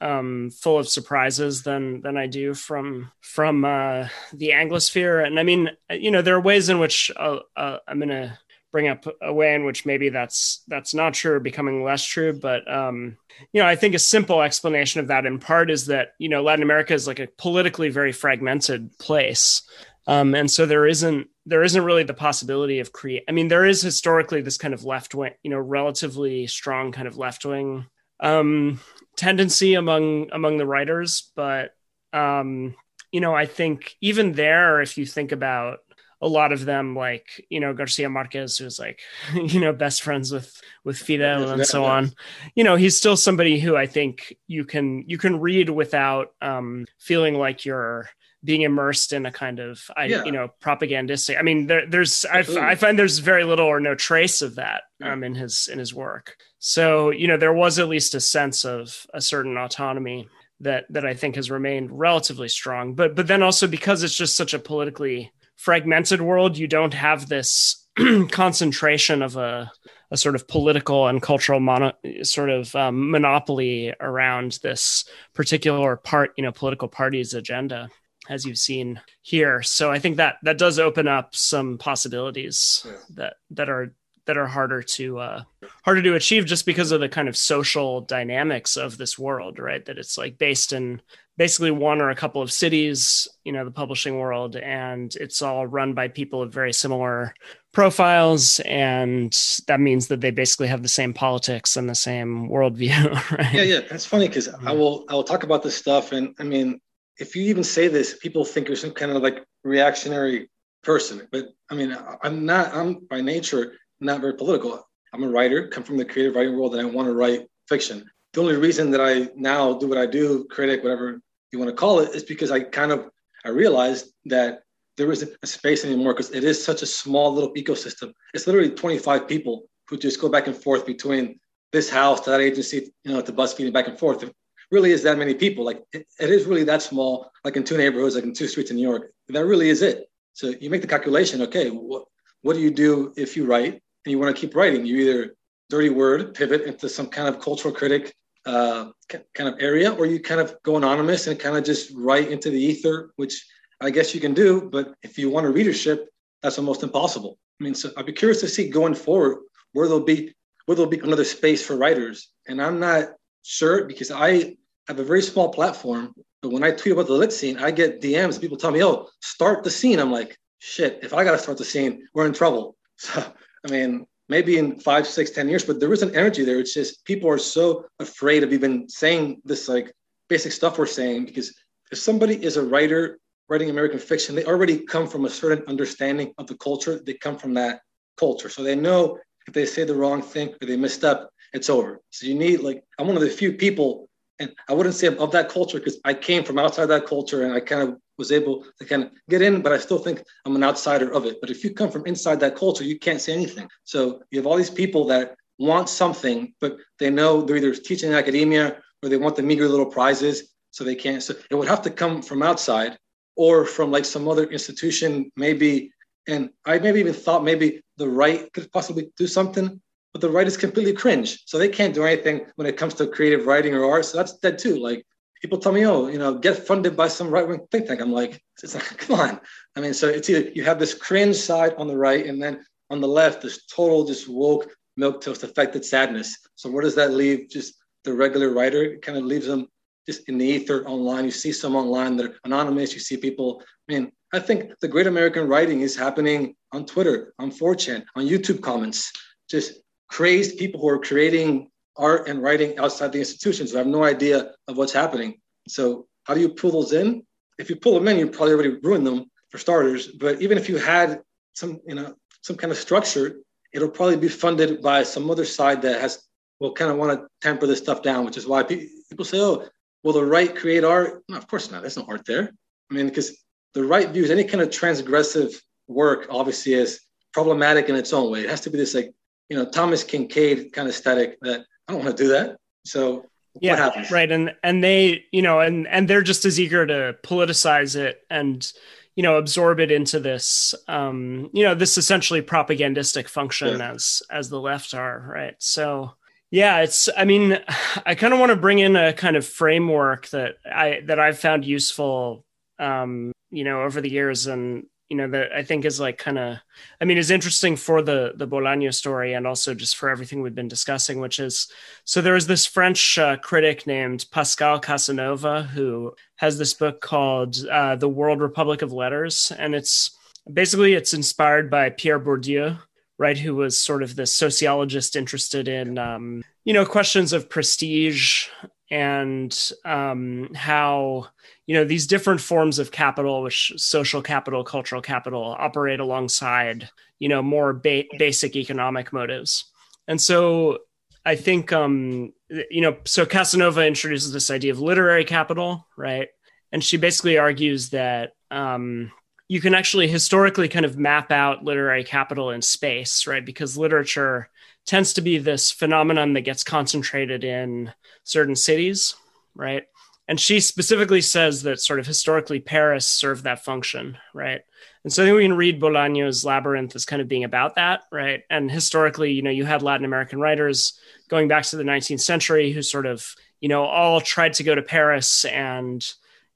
um, full of surprises than than I do from from uh, the Anglosphere. And I mean, you know, there are ways in which uh, uh, I'm going to bring up a way in which maybe that's that's not true or becoming less true. But um, you know, I think a simple explanation of that in part is that you know Latin America is like a politically very fragmented place. Um, and so there isn't there isn't really the possibility of create. I mean, there is historically this kind of left wing, you know, relatively strong kind of left wing um, tendency among among the writers, but um, you know, I think even there, if you think about a lot of them, like you know Garcia Marquez, who's like [LAUGHS] you know best friends with with Fidel and so on, you know, he's still somebody who I think you can you can read without um, feeling like you're being immersed in a kind of I, yeah. you know propagandistic i mean there, there's I, I, find there's very little or no trace of that um, in his in his work. So you know there was at least a sense of a certain autonomy that that i think has remained relatively strong. But but then also because it's just such a politically fragmented world you don't have this [CLEARS THROAT] concentration of a a sort of political and cultural mono, sort of um, monopoly around this particular part, you know, political party's agenda as you've seen here. So I think that that does open up some possibilities yeah. that that are that are harder to uh, harder to achieve just because of the kind of social dynamics of this world, right? That it's like based in basically one or a couple of cities, you know, the publishing world, and it's all run by people of very similar profiles, and that means that they basically have the same politics and the same worldview, [LAUGHS] right? Yeah, yeah, that's funny because I mm-hmm. will I will talk about this stuff, and I mean, if you even say this, people think you're some kind of like reactionary person. But I mean, I'm not. I'm by nature not very political. I'm a writer, come from the creative writing world, and I want to write fiction. The only reason that I now do what I do, critic, whatever you want to call it, is because I kind of I realized that there isn't a space anymore because it is such a small little ecosystem. It's literally 25 people who just go back and forth between this house to that agency, you know, to BuzzFeed and back and forth really is that many people. Like it, it is really that small, like in two neighborhoods, like in two streets in New York. That really is it. So you make the calculation. Okay, what what do you do if you write and you want to keep writing? You either dirty word pivot into some kind of cultural critic uh, kind of area, or you kind of go anonymous and kind of just write into the ether, which I guess you can do. But if you want a readership, that's almost impossible. I mean, so I'd be curious to see going forward where there'll be where there'll be another space for writers. And I'm not sure because I have a very small platform, but when I tweet about the lit scene, I get DMs. People tell me, "Oh, start the scene." I'm like, "Shit! If I got to start the scene, we're in trouble." [LAUGHS] So, I mean, maybe in five, six, ten years, but there is an energy there. It's just people are so afraid of even saying this like basic stuff we're saying because if somebody is a writer writing American fiction, they already come from a certain understanding of the culture. They come from that culture, so they know if they say the wrong thing or they messed up, it's over. So you need like I'm one of the few people and I wouldn't say I'm of that culture because I came from outside that culture and I kind of was able to kind of get in, but I still think I'm an outsider of it. But if you come from inside that culture, you can't say anything. So you have all these people that want something, but they know they're either teaching in academia or they want the meager little prizes, so they can't. So it would have to come from outside or from like some other institution, maybe. And I maybe even thought maybe the right could possibly do something but the writers completely cringe. So they can't do anything when it comes to creative writing or art. So that's dead too. Like people tell me, oh, you know, get funded by some right wing think tank. I'm like, it's like, [LAUGHS] come on. I mean, so it's either you have this cringe side on the right, and then on the left, this total just woke milk toast affected sadness. So where does that leave just the regular writer? It kind of leaves them just in the ether online. You see some online that are anonymous. You see people. I mean, I think the great American writing is happening on Twitter, on 4chan, on YouTube comments. Just crazed people who are creating art and writing outside the institutions who have no idea of what's happening. So how do you pull those in? If you pull them in, you probably already ruined them for starters. But even if you had some, you know, some kind of structure, it'll probably be funded by some other side that has will kind of want to temper this stuff down, which is why people say, "Oh, will the right create art?" No, of course not. There's no art there. I mean, because the right views any kind of transgressive work obviously is problematic in its own way. It has to be this like you know Thomas Kinkade kind of static that I don't want to do that. So yeah, right. And and they you know and and they're just as eager to politicize it and you know absorb it into this um you know this essentially propagandistic function yeah. as as the left are right so yeah it's i mean [SIGHS] i kind of want to bring in a kind of framework that i that i've found useful um you know over the years and you know that I think is like kind of I mean is interesting for the the Bolaño story and also just for everything we've been discussing which is so there is this French uh, critic named Pascale Casanova who has this book called uh, The World Republic of Letters. And it's basically it's inspired by Pierre Bourdieu right who was sort of the sociologist interested in um, you know questions of prestige and um, how you know these different forms of capital which social capital cultural capital operate alongside you know more ba- basic economic motives and so i think um you know so casanova introduces this idea of literary capital right and she basically argues that um, you can actually historically kind of map out literary capital in space, right? Because literature tends to be this phenomenon that gets concentrated in certain cities, right? And she specifically says that sort of historically Paris served that function, right? And so I think we can read Bolaño's Labyrinth as kind of being about that, right? And historically, you know, you had Latin American writers going back to the 19th century who sort of, you know, all tried to go to Paris and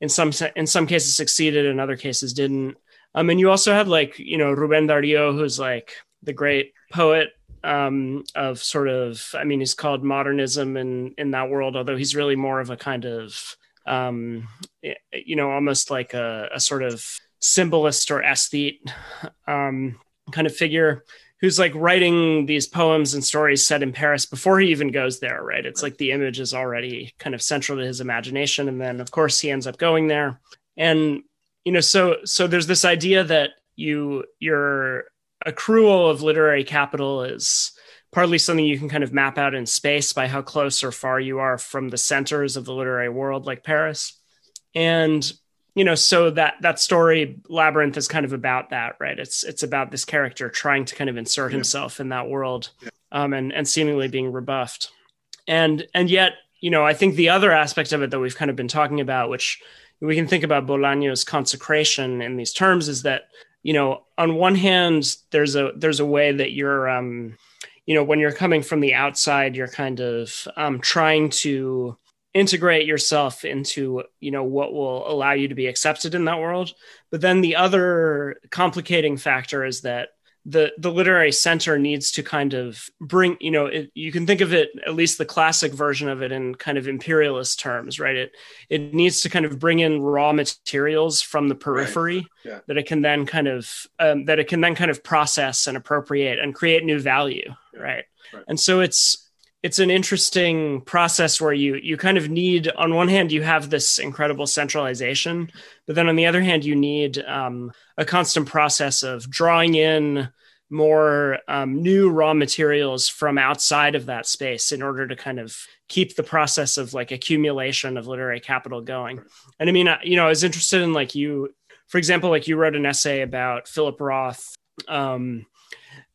in some in some cases succeeded, in other cases didn't. Um, and you also had like, you know, Ruben Dario, who's like the great poet um, of sort of, I mean, he's called modernism in in that world, although he's really more of a kind of, um, you know, almost like a, a sort of symbolist or aesthete um, kind of figure who's like writing these poems and stories set in Paris before he even goes there, right? It's like the image is already kind of central to his imagination. And then of course he ends up going there. And you know, so so there's this idea that you your accrual of literary capital is partly something you can kind of map out in space by how close or far you are from the centers of the literary world like Paris. And you know so that that story labyrinth is kind of about that right it's it's about this character trying to kind of insert yeah. himself in that world yeah. um, and and seemingly being rebuffed and and yet you know i think the other aspect of it that we've kind of been talking about which we can think about bolaño's consecration in these terms is that you know on one hand there's a there's a way that you're um you know when you're coming from the outside you're kind of um trying to integrate yourself into you know what will allow you to be accepted in that world but then the other complicating factor is that the the literary center needs to kind of bring you know it, you can think of it at least the classic version of it in kind of imperialist terms right it it needs to kind of bring in raw materials from the periphery right. yeah. that it can then kind of um, that it can then kind of process and appropriate and create new value right, right. and so it's it's an interesting process where you you kind of need on one hand you have this incredible centralization but then on the other hand you need um, a constant process of drawing in more um, new raw materials from outside of that space in order to kind of keep the process of like accumulation of literary capital going. And i mean you know i was interested in like you for example like you wrote an essay about philip roth um,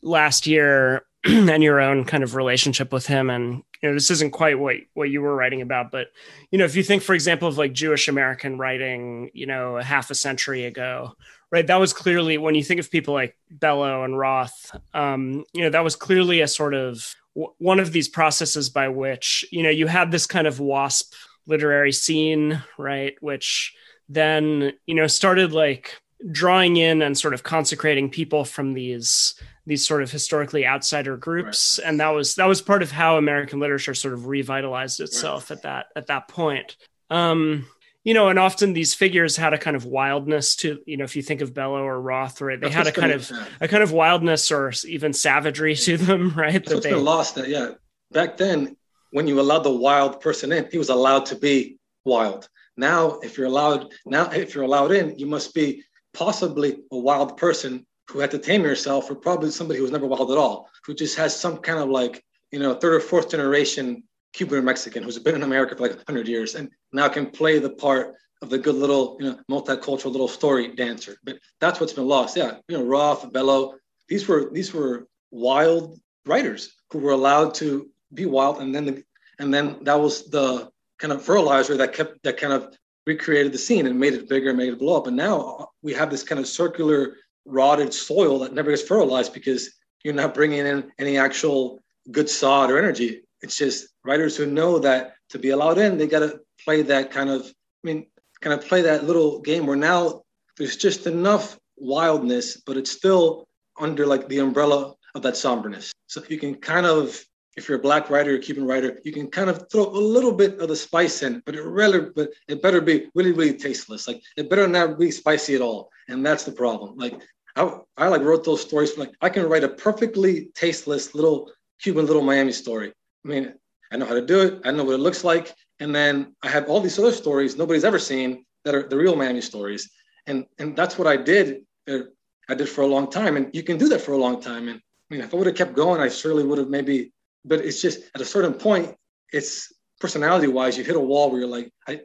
last year [CLEARS THROAT] and your own kind of relationship with him. And you know this isn't quite what what you were writing about but you know if you think for example of like jewish american writing you know half a century ago right? That was clearly when you think of people like bellow and roth um, you know that was clearly a sort of w- one of these processes by which you know you had this kind of wasp literary scene right? Which then you know started like drawing in and sort of consecrating people from these these sort of historically outsider groups. Right. and that was that was part of how american literature sort of revitalized itself right. at that at that point. Um you know and often these figures had a kind of wildness to you know if you think of bellow or roth right they that's had a kind of a kind of wildness or even savagery to them [LAUGHS] right that's that they, lost that yeah. Back then when you allowed the wild person in he was allowed to be wild. Now if you're allowed now if you're allowed in you must be possibly a wild person who had to tame yourself, or probably somebody who was never wild at all, who just has some kind of like, you know, third or fourth generation Cuban or Mexican who's been in America for like 100 years and now can play the part of the good little, you know, multicultural little story dancer. But that's what's been lost. Yeah, you know, Roth, Bellow, these were these were wild writers who were allowed to be wild, and then the, and then that was the kind of fertilizer that kept that kind of recreated the scene and made it bigger and made it blow up. And now we have this kind of circular rotted soil that never gets fertilized because you're not bringing in any actual good sod or energy. It's just writers who know that to be allowed in, they got to play that kind of, I mean, kind of play that little game where now there's just enough wildness, but it's still under like the umbrella of that somberness. So you can kind of, if you're a black writer or Cuban writer, you can kind of throw a little bit of the spice in, but it really, but it better be really, really tasteless. Like it better not be spicy at all and that's the problem. Like I, I like wrote those stories. Like I can write a perfectly tasteless little Cuban little Miami story. I mean, I know how to do it. I know what it looks like, and then I have all these other stories nobody's ever seen that are the real Miami stories, and and that's what I did. Uh, I did for a long time, and you can do that for a long time. And I mean, if I would have kept going, I surely would have maybe. But it's just at a certain point, it's personality wise, you hit a wall where you're like, I,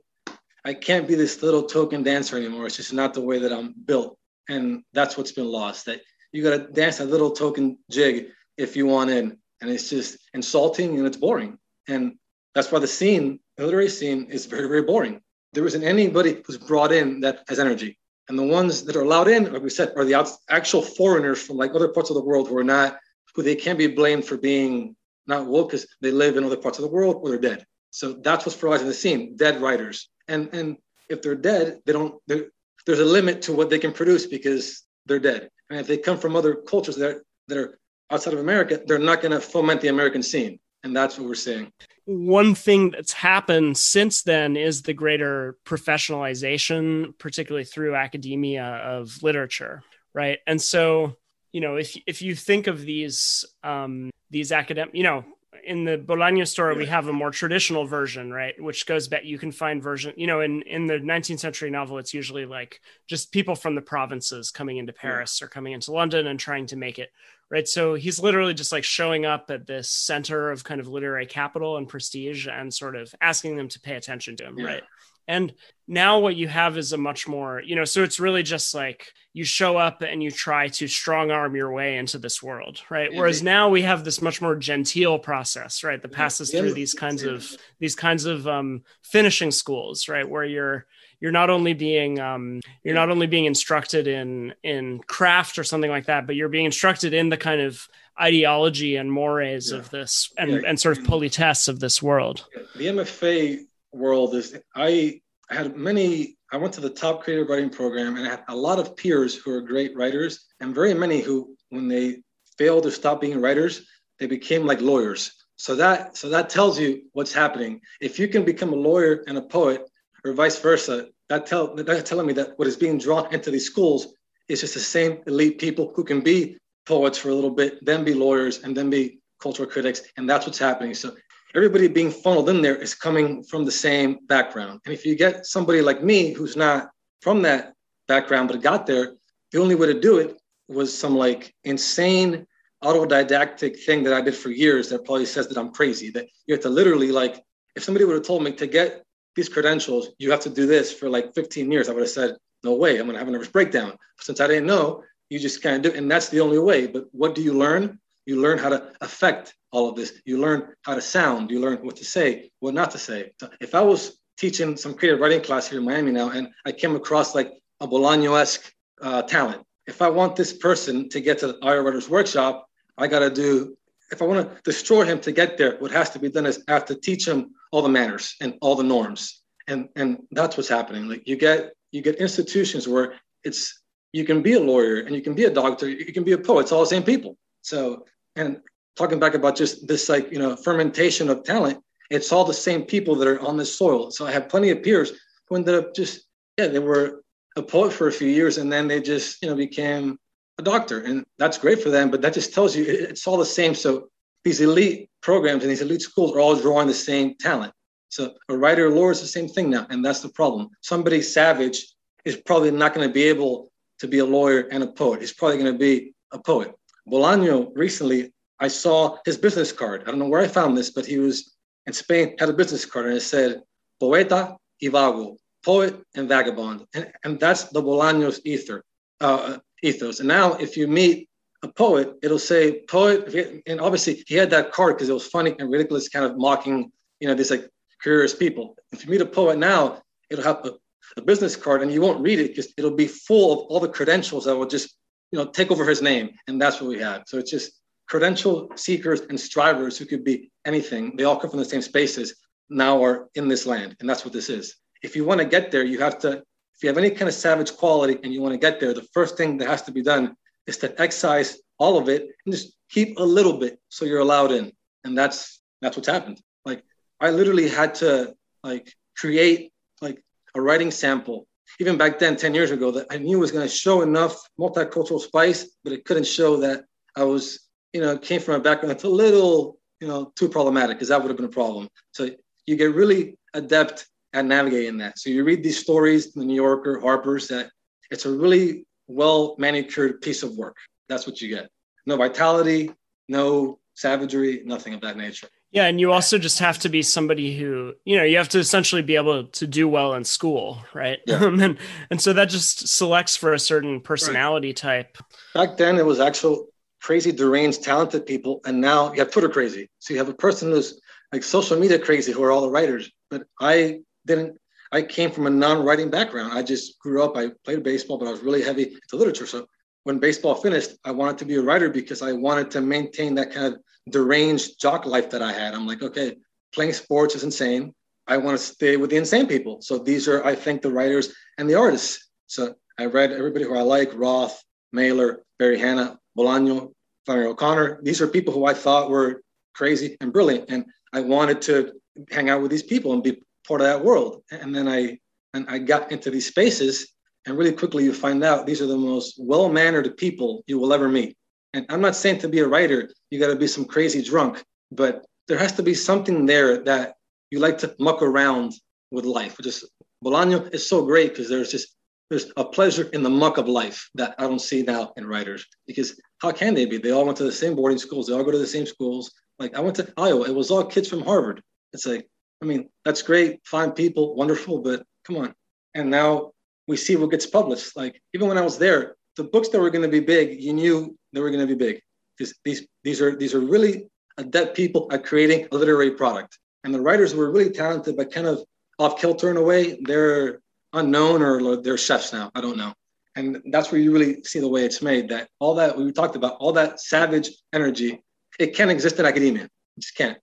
I can't be this little token dancer anymore. It's just not the way that I'm built. And that's what's been lost. That you got to dance a little token jig if you want in. And it's just insulting and it's boring. And that's why the scene, the literary scene, is very, very boring. There isn't anybody who's brought in that has energy. And the ones that are allowed in, like we said, are the actual foreigners from like other parts of the world who are not, who they can't be blamed for being not woke because they live in other parts of the world or they're dead. So that's what's providing the scene, dead writers. And and if they're dead, they don't. There's a limit to what they can produce because they're dead. And if they come from other cultures that are, that are outside of America, they're not going to foment the American scene. And that's what we're seeing. One thing that's happened since then is the greater professionalization, particularly through academia of literature, right? And so, you know, if if you think of these um, these academic, you know, in the Bolaño story, yeah. we have a more traditional version, right? Which goes back, you can find version, you know, in, in the 19th century novel, it's usually like just people from the provinces coming into Paris yeah. or coming into London and trying to make it, right? So he's literally just like showing up at this center of kind of literary capital and prestige and sort of asking them to pay attention to him, yeah. right? And now what you have is a much more, you know, so it's really just like you show up and you try to strong arm your way into this world, right? Whereas now we have this much more genteel process, right? That passes through these kinds of these kinds of um, finishing schools, right? Where you're you're not only being um, you're not only being instructed in in craft or something like that, but you're being instructed in the kind of ideology and mores yeah. of this and, yeah. and sort of politesse of this world. The MFA world is I had many I went to the top creative writing program and I had a lot of peers who are great writers and very many who when they failed to stop being writers they became like lawyers. So that so that tells you what's happening. If you can become a lawyer and a poet or vice versa that tell that's telling me that what is being drawn into these schools is just the same elite people who can be poets for a little bit then be lawyers and then be cultural critics and that's what's happening. So everybody being funneled in there is coming from the same background. And if you get somebody like me who's not from that background but got there, the only way to do it was some like insane autodidactic thing that I did for years that probably says that I'm crazy. That you have to literally like, if somebody would have told me to get these credentials, you have to do this for like 15 years, I would have said, no way, I'm gonna have a nervous breakdown. Since I didn't know, you just can't do it. And that's the only way. But what do you learn? You learn how to affect all of this. You learn how to sound. You learn what to say, what not to say. If I was teaching some creative writing class here in Miami now, and I came across like a Bolaño-esque uh, talent, if I want this person to get to the Iowa Writers Workshop, I got to do. If I want to destroy him to get there, what has to be done is I have to teach him all the manners and all the norms, and and that's what's happening. Like you get you get institutions where it's you can be a lawyer and you can be a doctor, you can be a poet. It's all the same people. So and talking back about just this like you know fermentation of talent it's all the same people that are on this soil. So i have plenty of peers who ended up just yeah they were a poet for a few years and then they just you know became a doctor. And that's great for them but that just tells you it's all the same. So these elite programs and these elite schools are all drawing the same talent. So a writer lawyer is the same thing now and that's the problem. Somebody savage is probably not going to be able to be a lawyer and a poet. He's probably going to be a poet. Bolaño recently, I saw his business card. I don't know where I found this, but he was in Spain, had a business card, and it said Poeta y Vago, poet and vagabond. And, and that's the Bolaño's ether, uh, ethos. And now, if you meet a poet, it'll say poet, and obviously he had that card because it was funny and ridiculous, kind of mocking, you know, these like curious people. If you meet a poet now, it'll have a, a business card, and you won't read it because it'll be full of all the credentials that will just you know, take over his name. And that's what we had. So it's just credential seekers and strivers who could be anything. They all come from the same spaces now are in this land. And that's what this is. If you want to get there, you have to, if you have any kind of savage quality and you want to get there, the first thing that has to be done is to excise all of it and just keep a little bit so you're allowed in. And that's that's what's happened. Like I literally had to like create like a writing sample even back then, 10 years ago, that I knew was going to show enough multicultural spice, but it couldn't show that I was, you know, came from a background that's a little, you know, too problematic because that would have been a problem. So you get really adept at navigating that. So you read these stories, the New Yorker, Harper's, that it's a really well manicured piece of work. That's what you get. No vitality, no savagery, nothing of that nature. Yeah, and you also just have to be somebody who, you know, you have to essentially be able to do well in school, right? Yeah. [LAUGHS] and and so that just selects for a certain personality right. type. Back then, it was actual crazy, deranged, talented people, and now you have Twitter crazy. So you have a person who's like social media crazy, who are all the writers. But I didn't. I came from a non-writing background. I just grew up. I played baseball, but I was really heavy into literature. So when baseball finished, I wanted to be a writer because I wanted to maintain that kind of deranged jock life that I had. I'm like, okay, playing sports is insane. I want to stay with the insane people. So these are, I think, the writers and the artists. So I read everybody who I like, Roth, Mailer, Barry Hannah, Bolaño, Flannery O'Connor. These are people who I thought were crazy and brilliant. And I wanted to hang out with these people and be part of that world. And then I and I got into these spaces and really quickly you find out these are the most well-mannered people you will ever meet. And I'm not saying to be a writer, you got to be some crazy drunk, but there has to be something there that you like to muck around with life. Is Bolaño is so great because there's just there's a pleasure in the muck of life that I don't see now in writers. Because how can they be? They all went to the same boarding schools. They all go to the same schools. Like I went to Iowa. It was all kids from Harvard. It's like, I mean, that's great, fine people, wonderful, but come on. And now we see what gets published. Like even when I was there, the books that were going to be big, you knew they were going to be big because these these are these are really adept people at creating a literary product. And the writers were really talented, but kind of off kilter in a way. They're unknown or they're chefs now. I don't know. And that's where you really see the way it's made. That all that we talked about, all that savage energy, it can't exist in academia. It just can't.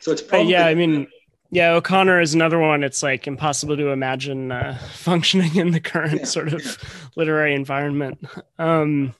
So it's probably yeah. I mean, yeah, O'Connor is another one. It's like impossible to imagine uh, [LAUGHS] functioning in the current yeah, sort of yeah. [LAUGHS] literary environment. Um,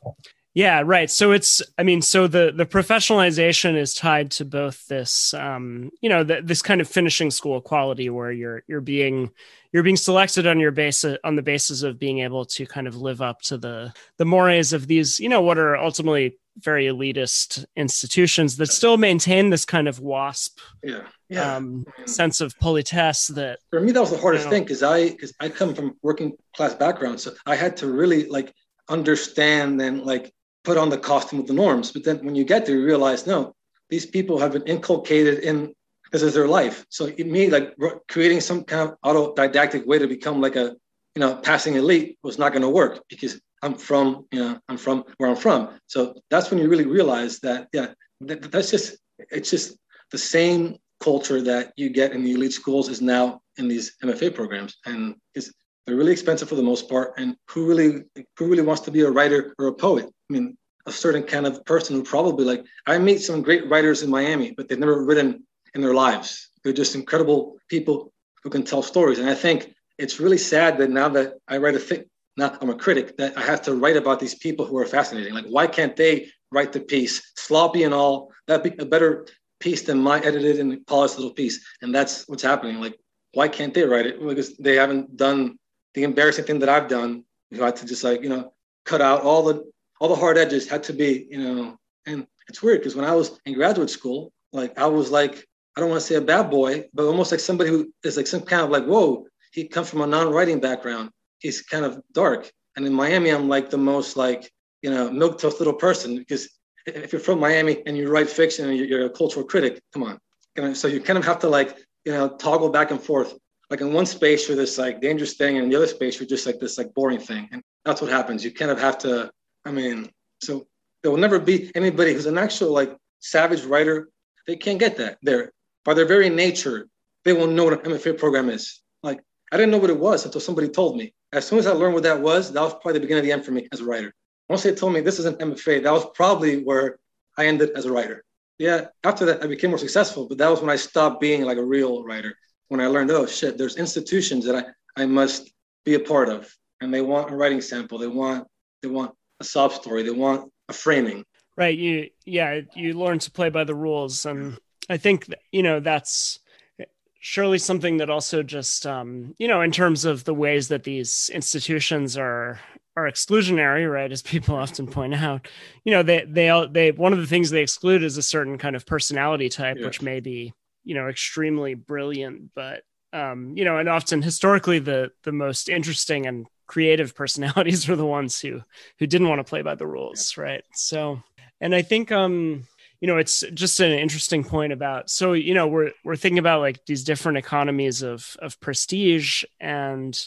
yeah, right. So it's, I mean, so the the professionalization is tied to both this, um, you know, the, this kind of finishing school quality where you're you're being you're being selected on your basis on the basis of being able to kind of live up to the the mores of these, you know, what are ultimately very elitist institutions that still maintain this kind of wasp yeah, yeah. Um, sense of politesse that for me that was the hardest you know, thing because i because i come from working class background so i had to really like understand and like put on the costume of the norms. But then when you get there you realize no these people have been inculcated in this is their life so it me like creating some kind of autodidactic way to become like a you know passing elite was not going to work because I'm from, you know, I'm from where I'm from. So that's when you really realize that, yeah, that, that's just, it's just the same culture that you get in the elite schools is now in these MFA programs. And it's, they're really expensive for the most part. And who really, who really wants to be a writer or a poet? I mean, a certain kind of person who probably like, I meet some great writers in Miami, but they've never written in their lives. They're just incredible people who can tell stories. And I think it's really sad that now that I write a thick not I'm a critic, that I have to write about these people who are fascinating. Like, why can't they write the piece, sloppy and all? That'd be a better piece than my edited and polished little piece. And that's what's happening. Like, why can't they write it? Because they haven't done the embarrassing thing that I've done. You had to just like, you know, cut out all the all the hard edges had to be, you know, and it's weird because when I was in graduate school, like I was like, I don't want to say a bad boy, but almost like somebody who is like some kind of like, whoa, he comes from a non-writing background He's kind of dark. And in Miami, I'm like the most like, you know, milk toast little person because if you're from Miami and you write fiction and you're a cultural critic, come on. So you kind of have to like, you know, toggle back and forth. Like in one space, you're this like dangerous thing, and in the other space, you're just like this like boring thing. And that's what happens. You kind of have to, I mean, so there will never be anybody who's an actual like savage writer. They can't get that. They're by their very nature, they won't know what an MFA program is. Like I didn't know what it was until somebody told me. As soon as I learned what that was, that was probably the beginning of the end for me as a writer. Once they told me this is an MFA, that was probably where I ended as a writer. Yeah, after that, I became more successful, but that was when I stopped being like a real writer. When I learned, oh shit, there's institutions that I, I must be a part of, and they want a writing sample, they want they want a sob story, they want a framing. Right. You yeah, you learn to play by the rules, and I think you know that's surely something that also just um, you know in terms of the ways that these institutions are are exclusionary right as people [LAUGHS] often point out you know they they they one of the things they exclude is a certain kind of personality type which may be you know extremely brilliant but um, you know and often historically the the most interesting and creative [LAUGHS] personalities are the ones who who didn't want to play by the rules right? So and i think um you know, it's just an interesting point about. So you know, we're we're thinking about like these different economies of of prestige, and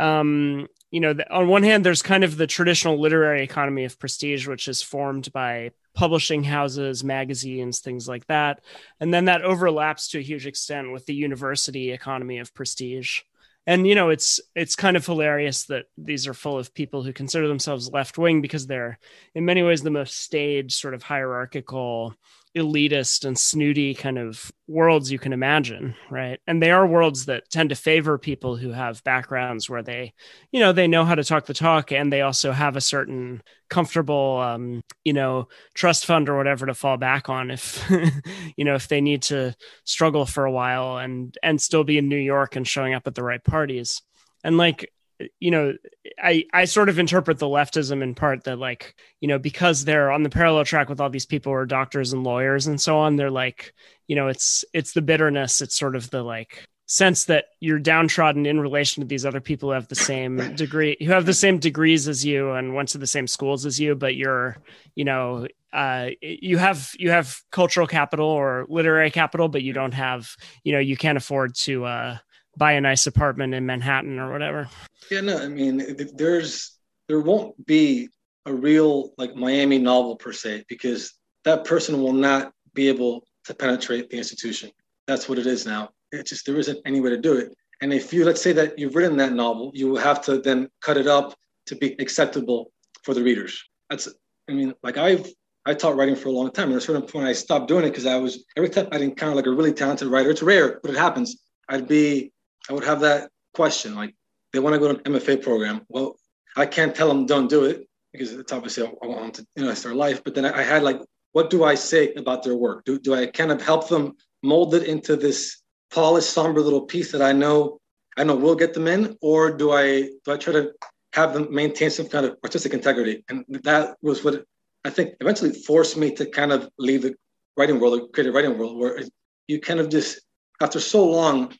um, you know, the, on one hand, there's kind of the traditional literary economy of prestige, which is formed by publishing houses, magazines, things like that, and then that overlaps to a huge extent with the university economy of prestige and you know it's it's kind of hilarious that these are full of people who consider themselves left wing because they're in many ways the most staged sort of hierarchical elitist and snooty kind of worlds you can imagine right? And they are worlds that tend to favor people who have backgrounds where they you know they know how to talk the talk and they also have a certain comfortable um you know trust fund or whatever to fall back on if [LAUGHS] you know if they need to struggle for a while and and still be in New York and showing up at the right parties. And like you know i i sort of interpret the leftism in part that like you know because they're on the parallel track with all these people who are doctors and lawyers and so on they're like you know it's it's the bitterness it's sort of the like sense that you're downtrodden in relation to these other people who have the same [COUGHS] degree who have the same degrees as you and went to the same schools as you but you're you know uh, you have you have cultural capital or literary capital but you don't have you know you can't afford to uh buy a nice apartment in Manhattan or whatever. Yeah, no, I mean, there's there won't be a real like Miami novel per se because that person will not be able to penetrate the institution. That's what it is now. It just there isn't any way to do it. And if you let's say that you've written that novel, you will have to then cut it up to be acceptable for the readers. That's I mean, like I've I taught writing for a long time. And at a certain point, I stopped doing it because I was every time I'd encounter like a really talented writer. It's rare, but it happens. I'd be I would have that question like, they want to go to an MFA program. Well, I can't tell them don't do it because it's obviously I want them to you know their life. But then I had like, what do I say about their work? Do do I kind of help them mold it into this polished, somber little piece that I know I know will get them in, or do I do I try to have them maintain some kind of artistic integrity? And that was what I think eventually forced me to kind of leave the writing world, the creative writing world, where you kind of just after so long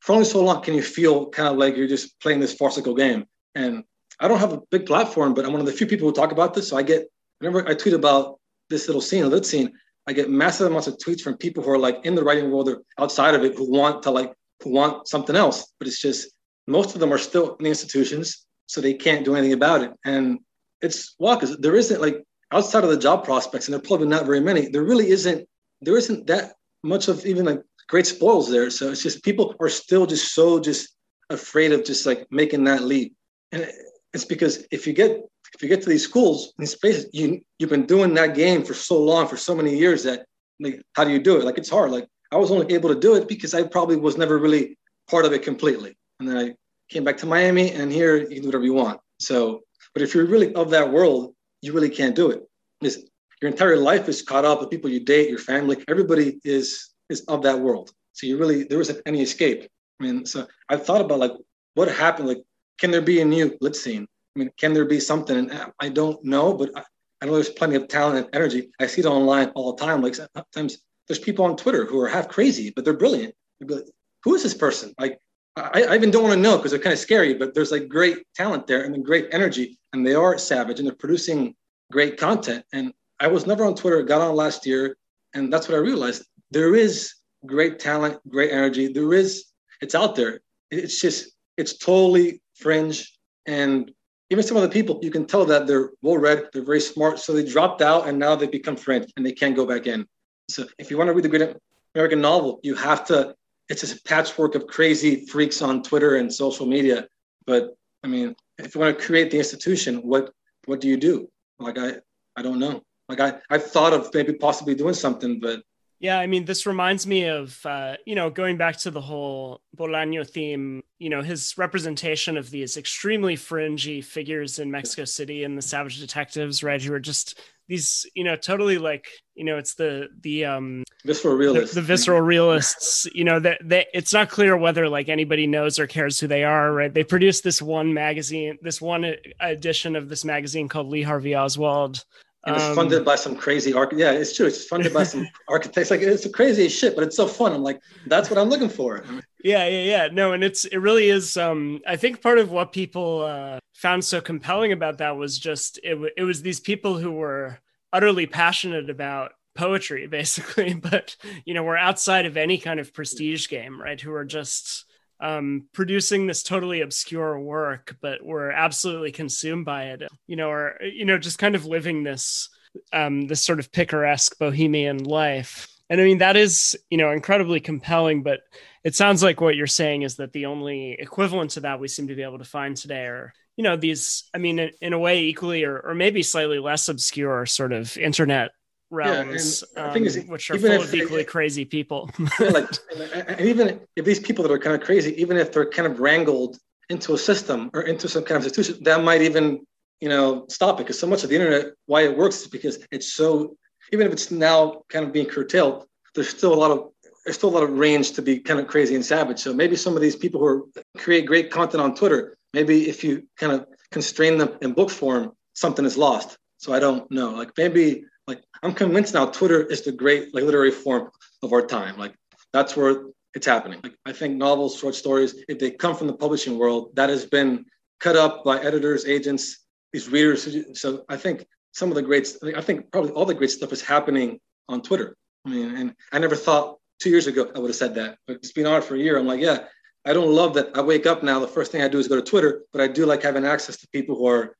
for only so long can you feel kind of like you're just playing this farcical game. And I don't have a big platform, but I'm one of the few people who talk about this. So I get, whenever I tweet about this little scene, a lit scene, I get massive amounts of tweets from people who are like in the writing world or outside of it who want to like, who want something else. But it's just, most of them are still in the institutions, so they can't do anything about it. And it's well, because there isn't like outside of the job prospects, and there probably not very many, there really isn't, there isn't that much of even like great spoils there. So it's just people are still just so just afraid of just like making that leap. And it's because if you get if you get to these schools, these spaces, you you've been doing that game for so long, for so many years that like how do you do it? Like it's hard. Like I was only able to do it because I probably was never really part of it completely. And then I came back to Miami and here you can do whatever you want. So, but if you're really of that world, you really can't do it. Because your entire life is caught up with people you date, your family, everybody is is of that world. So you really there wasn't any escape. I mean, so I thought about like what happened. Like, can there be a new lit scene? I mean, can there be something? And I don't know, but I, I know there's plenty of talent and energy. I see it online all the time. Like sometimes there's people on Twitter who are half crazy, but they're brilliant. Like, Who is this person? Like I, I even don't want to know because they're kind of scary. But there's like great talent there and great energy, and they are savage and they're producing great content. And I was never on Twitter. Got on last year, and that's what I realized there is great talent, great energy. There is, it's out there. It's just, it's totally fringe. And even some of the people, you can tell that they're well read, they're very smart. So they dropped out and now they become fringe and they can't go back in. So if you want to read the great American novel, you have to, it's a patchwork of crazy freaks on Twitter and social media. But I mean, if you want to create the institution, what what do you do? Like I I don't know. Like I I've thought of maybe possibly doing something, but yeah, I mean, this reminds me of, uh, you know, going back to the whole Bolaño theme, you know, his representation of these extremely fringy figures in Mexico City and the Savage Detectives, right? Who are just these, you know, totally like, you know, it's the, the, um, visceral realists, the, the visceral realists, you know, that, that it's not clear whether like anybody knows or cares who they are, right? They produced this one magazine, this one edition of this magazine called Lee Harvey Oswald and it's funded um, by some crazy arch. Yeah, it's true. It's funded by some [LAUGHS] architects. Like it's crazy shit, but it's so fun. I'm like, that's what I'm looking for. yeah, yeah, yeah. No, and it's it really is. Um, I think part of what people uh, found so compelling about that was just it. It was these people who were utterly passionate about poetry [LAUGHS] basically but you know we're outside of any kind of prestige game right who are just um, producing this totally obscure work but we're absolutely consumed by it. You know or you know just kind of living this um, this sort of picaresque bohemian life. And i mean that is you know incredibly compelling but it sounds like what you're saying is that the only equivalent to that we seem to be able to find today are you know these i mean in, in a way equally or, or maybe slightly less obscure sort of internet realms, yeah, um, is, which are full if, of equally crazy people. [LAUGHS] yeah, like, and, and, even if these people that are kind of crazy, even if they're kind of wrangled into a system or into some kind of institution, that might even, you know, stop it. Because so much of the internet, why it works is because it's so. Even if it's now kind of being curtailed, there's still a lot of there's still a lot of range to be kind of crazy and savage. So maybe some of these people who are, create great content on Twitter, maybe if you kind of constrain them in book form, something is lost. So I don't know. Like maybe like I'm convinced now Twitter is the great like literary form of our time. Like that's where it's happening. Like I think novels, short stories, if they come from the publishing world, that has been cut up by editors, agents, these readers. So I think some of the great, I think probably all the great stuff is happening on Twitter. I mean, and I never thought two years ago I would have said that, but it's been on for a year. I'm like, yeah, I don't love that. I wake up now, the first thing I do is go to Twitter, but I do like having access to people who are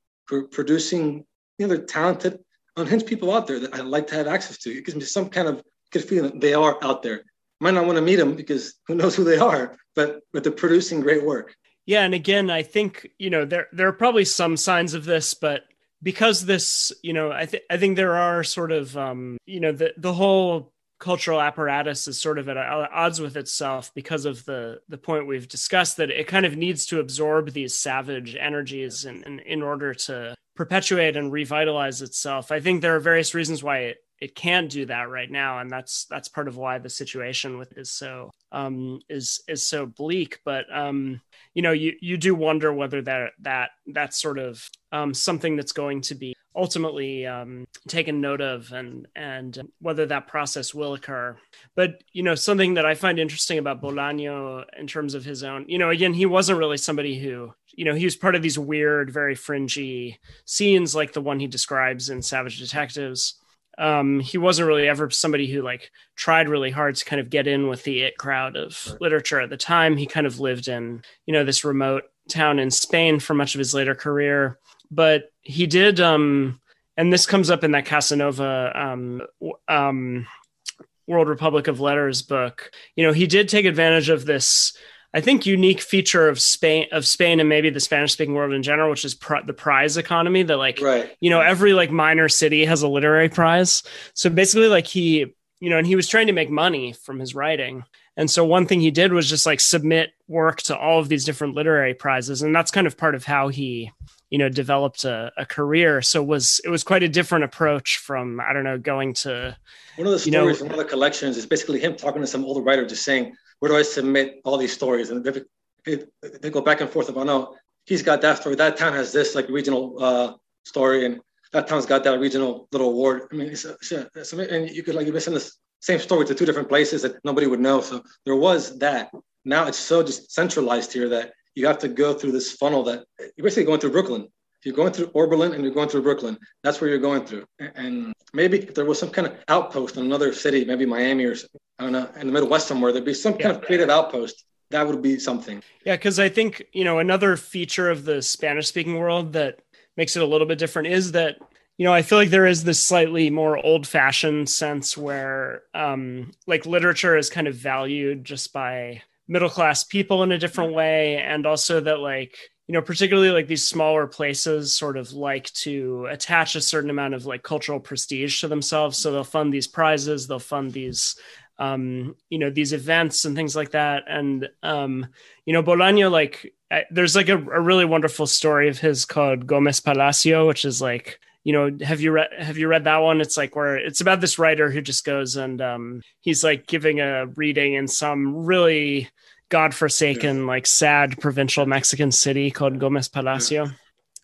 producing, you know, they're talented, unhinged people out there that I like to have access to. It gives me some kind of good feeling that they are out there. Might not want to meet them because who knows who they are, but but they're producing great work. Yeah, and again, I think you know there there are probably some signs of this, but because this, you know, I think I think there are sort of um, you know the the whole cultural apparatus is sort of at odds with itself because of the the point we've discussed that it kind of needs to absorb these savage energies in, in, in order to perpetuate and revitalize itself. I think there are various reasons why it, it can't do that right now, and that's that's part of why the situation with is so um, is is so bleak. But um, you know, you you do wonder whether that that that's sort of um, something that's going to be ultimately um, taken note of and and whether that process will occur. But you know something that i find interesting about bolaño in terms of his own you know again he wasn't really somebody who you know he was part of these weird very fringy scenes like the one he describes in savage detectives. Um, he wasn't really ever somebody who like tried really hard to kind of get in with the it crowd of right. literature at the time. He kind of lived in you know this remote town in spain for much of his later career but he did um and this comes up in that casanova um um world republic of letters book you know he did take advantage of this I think unique feature of Spain of Spain and maybe the Spanish speaking world in general, which is pr- the prize economy. That like right. you know every like minor city has a literary prize. So basically, like he you know, and he was trying to make money from his writing. And so one thing he did was just like submit work to all of these different literary prizes, and that's kind of part of how he you know developed a, a career. So it was it was quite a different approach from i don't know going to one of the stories know, one of the collections is basically him talking to some older writer just saying where do i submit all these stories? And they, they go back and forth about no he's got that story. That town has this like regional uh, story and that town's got that regional little award. I mean it's, it's, it's, and you could like you send the same story to two different places that nobody would know. So there was that. Now it's so just centralized here that you have to go through this funnel that you're basically going through Brooklyn. You're going through Oberlin and you're going through Brooklyn. That's where you're going through. And maybe if there was some kind of outpost in another city, maybe Miami or I don't know, in the Middle West somewhere, there'd be some kind of creative outpost. That would be something. Yeah, because I think, you know, another feature of the Spanish speaking world that makes it a little bit different is that you know i feel like there is this slightly more old fashioned sense where um like literature is kind of valued just by middle class people in a different way and also that like you know particularly like these smaller places sort of like to attach a certain amount of like cultural prestige to themselves. So they'll fund these prizes they'll fund these um you know these events and things like that. And um you know bolaño like there's like a, a really wonderful story of his called gomez palacio which is like you know have you read have you read that one it's like where it's about this writer who just goes and um he's like giving a reading in some really godforsaken yeah. like sad provincial mexican city called gomez palacio yeah.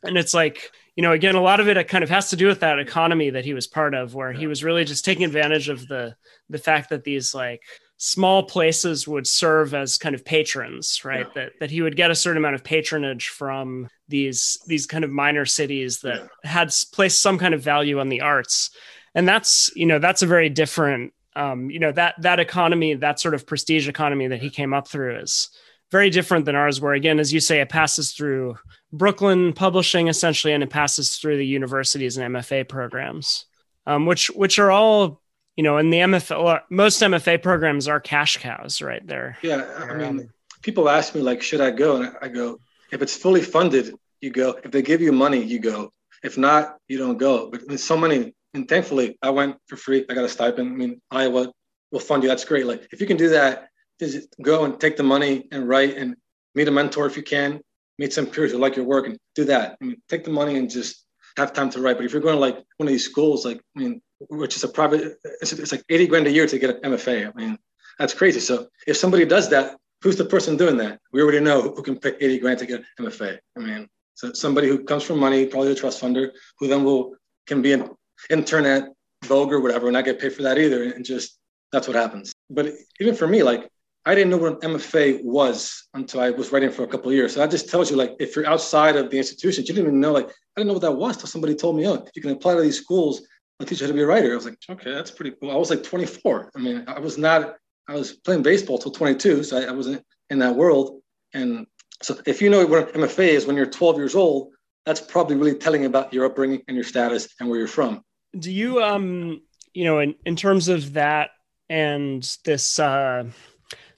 and it's like you know again a lot of it, kind of has to do with that economy that he was part of where yeah. he was really just taking advantage of the the fact that these like small places would serve as kind of patrons right yeah. that that he would get a certain amount of patronage from these these kind of minor cities that yeah. had placed some kind of value on the arts and that's you know that's a very different um, you know that that economy that sort of prestige economy that he came up through is very different than ours where again as you say it passes through brooklyn publishing essentially and it passes through the universities and mfa programs um, which which are all you know in the mfa most mfa programs are cash cows right there yeah i mean people ask me like should i go and i go if it's fully funded you go if they give you money you go if not you don't go but there's so many and thankfully, I went for free. I got a stipend. I mean, Iowa will fund you. That's great. Like if you can do that, just go and take the money and write and meet a mentor if you can. Meet some peers who like your work and do that. I mean, take the money and just have time to write. But if you're going to like one of these schools, like I mean, which is a private, it's, it's like 80 grand a year to get an MFA. I mean, that's crazy. So if somebody does that, who's the person doing that? We already know who can pick 80 grand to get an MFA. I mean, so somebody who comes from money, probably a trust funder, who then will can be an internet Vogue or whatever, and I get paid for that either. And just that's what happens. But even for me, like I didn't know what an MFA was until I was writing for a couple years. So that just tells you, like, if you're outside of the institution, you didn't even know, like, I didn't know what that was until somebody told me, oh, you can apply to these schools and teach you how to be a writer. I was like, okay, that's pretty cool. I was like 24. I mean, I was not, I was playing baseball till 22, so I, I wasn't in that world. And so if you know what MFA is when you're 12 years old, that's probably really telling about your upbringing and your status and where you're from do you um you know in, in terms of that and this uh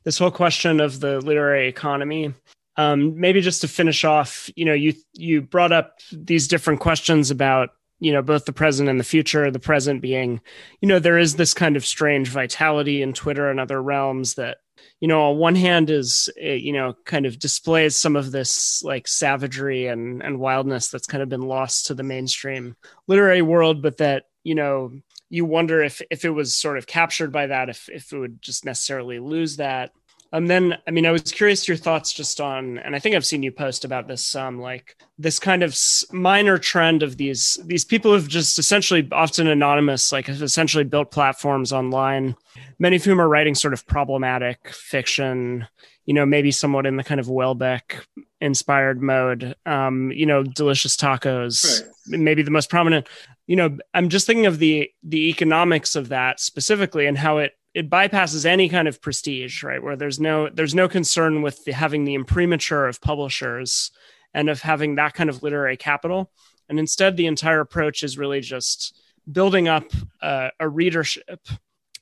this whole question of the literary economy um maybe just to finish off you know you you brought up these different questions about you know both the present and the future the present being you know there is this kind of strange vitality in twitter and other realms that you know on one hand is eh, you know kind of displays some of this like savagery and and wildness that's kind of been lost to the mainstream literary world but that you know you wonder if if it was sort of captured by that if if it would just necessarily lose that um, then, I mean, I was curious your thoughts just on, and I think I've seen you post about this, um, like this kind of minor trend of these these people have just essentially often anonymous, like have essentially built platforms online. Many of whom are writing sort of problematic fiction, you know, maybe somewhat in the kind of Houellebecq inspired mode. Um, you know, delicious tacos, right. maybe the most prominent. You know, I'm just thinking of the the economics of that specifically and how it it bypasses any kind of prestige, right? Where there's no there's no concern with the, having the imprimatur of publishers and of having that kind of literary capital, and instead the entire approach is really just building up uh, a readership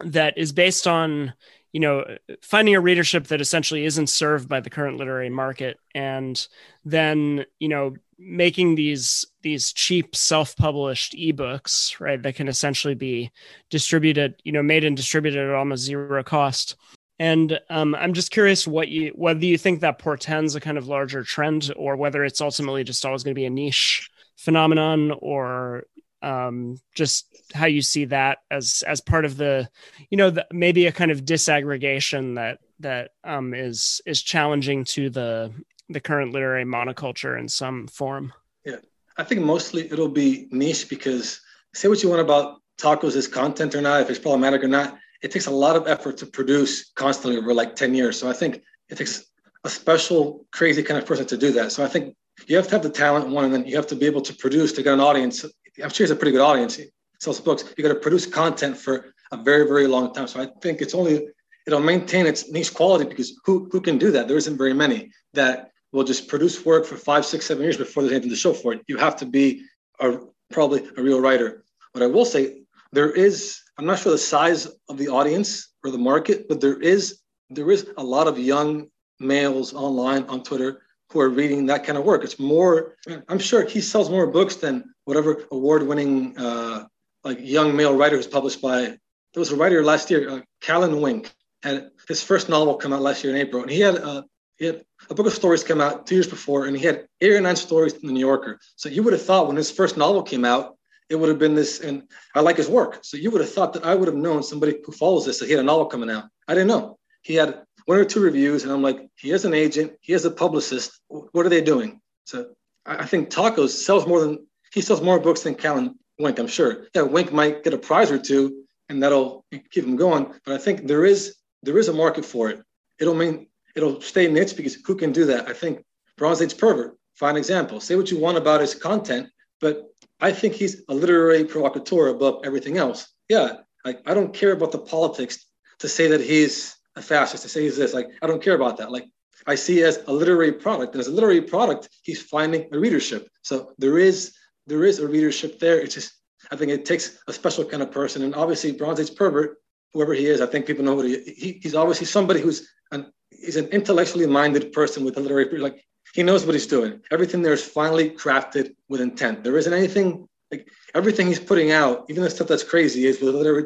that is based on you know finding a readership that essentially isn't served by the current literary market and then you know making these these cheap self-published ebooks right that can essentially be distributed you know made and distributed at almost zero cost. And um, i'm just curious what you whether you think that portends a kind of larger trend or whether it's ultimately just always going to be a niche phenomenon or um, just how you see that as as part of the you know the, maybe a kind of disaggregation that that um, is is challenging to the the current literary monoculture in some form? Yeah, I think mostly it'll be niche because say what you want about tacos as content or not, if it's problematic or not, it takes a lot of effort to produce constantly over like 10 years. So I think it takes a special, crazy kind of person to do that. So I think you have to have the talent, one, and then you have to be able to produce to get an audience. I'm sure it's a pretty good audience. He sells books. You got to produce content for a very, very long time. So I think it's only it'll maintain its niche quality because who who can do that? There isn't very many that will just produce work for five, six, seven years before there's anything to show for it. You have to be a, probably a real writer. But I will say there is, I'm not sure the size of the audience or the market, but there is there is a lot of young males online on Twitter who are reading that kind of work. It's more, I'm sure he sells more books than whatever award-winning uh, like young male writer who's published by. There was a writer last year, uh, Callan Wink, had his first novel come out last year in April, and he had uh, he had a book of stories came out two years before, and he had eight or nine stories in the New Yorker. So you would have thought when his first novel came out, it would have been this, and I like his work. So you would have thought that I would have known somebody who follows this that he had a novel coming out. I didn't know. He had one or two reviews, and I'm like, he has an agent, he has a publicist. What are they doing? So I think Tacos sells more than he sells more books than Callan Wink. I'm sure. Yeah, Wink might get a prize or two, and that'll keep him going. But I think there is there is a market for it. It'll mean it'll stay niche because who can do that? I think Bronze Age pervert, fine example. Say what you want about his content, but I think he's a literary provocateur above everything else. Yeah, like I don't care about the politics to say that he's a fascist, to say he's this. Like I don't care about that. Like I see as a literary product, and as a literary product, he's finding a readership. So there is there is a readership there. It's just I think it takes a special kind of person, and obviously Bronze Age pervert, whoever he is, I think people know what he, he he's obviously somebody who's an he's an intellectually minded person with a literary like he knows what he's doing. Everything there is finally crafted with intent. There isn't anything like everything he's putting out, even the stuff that's crazy, is with literary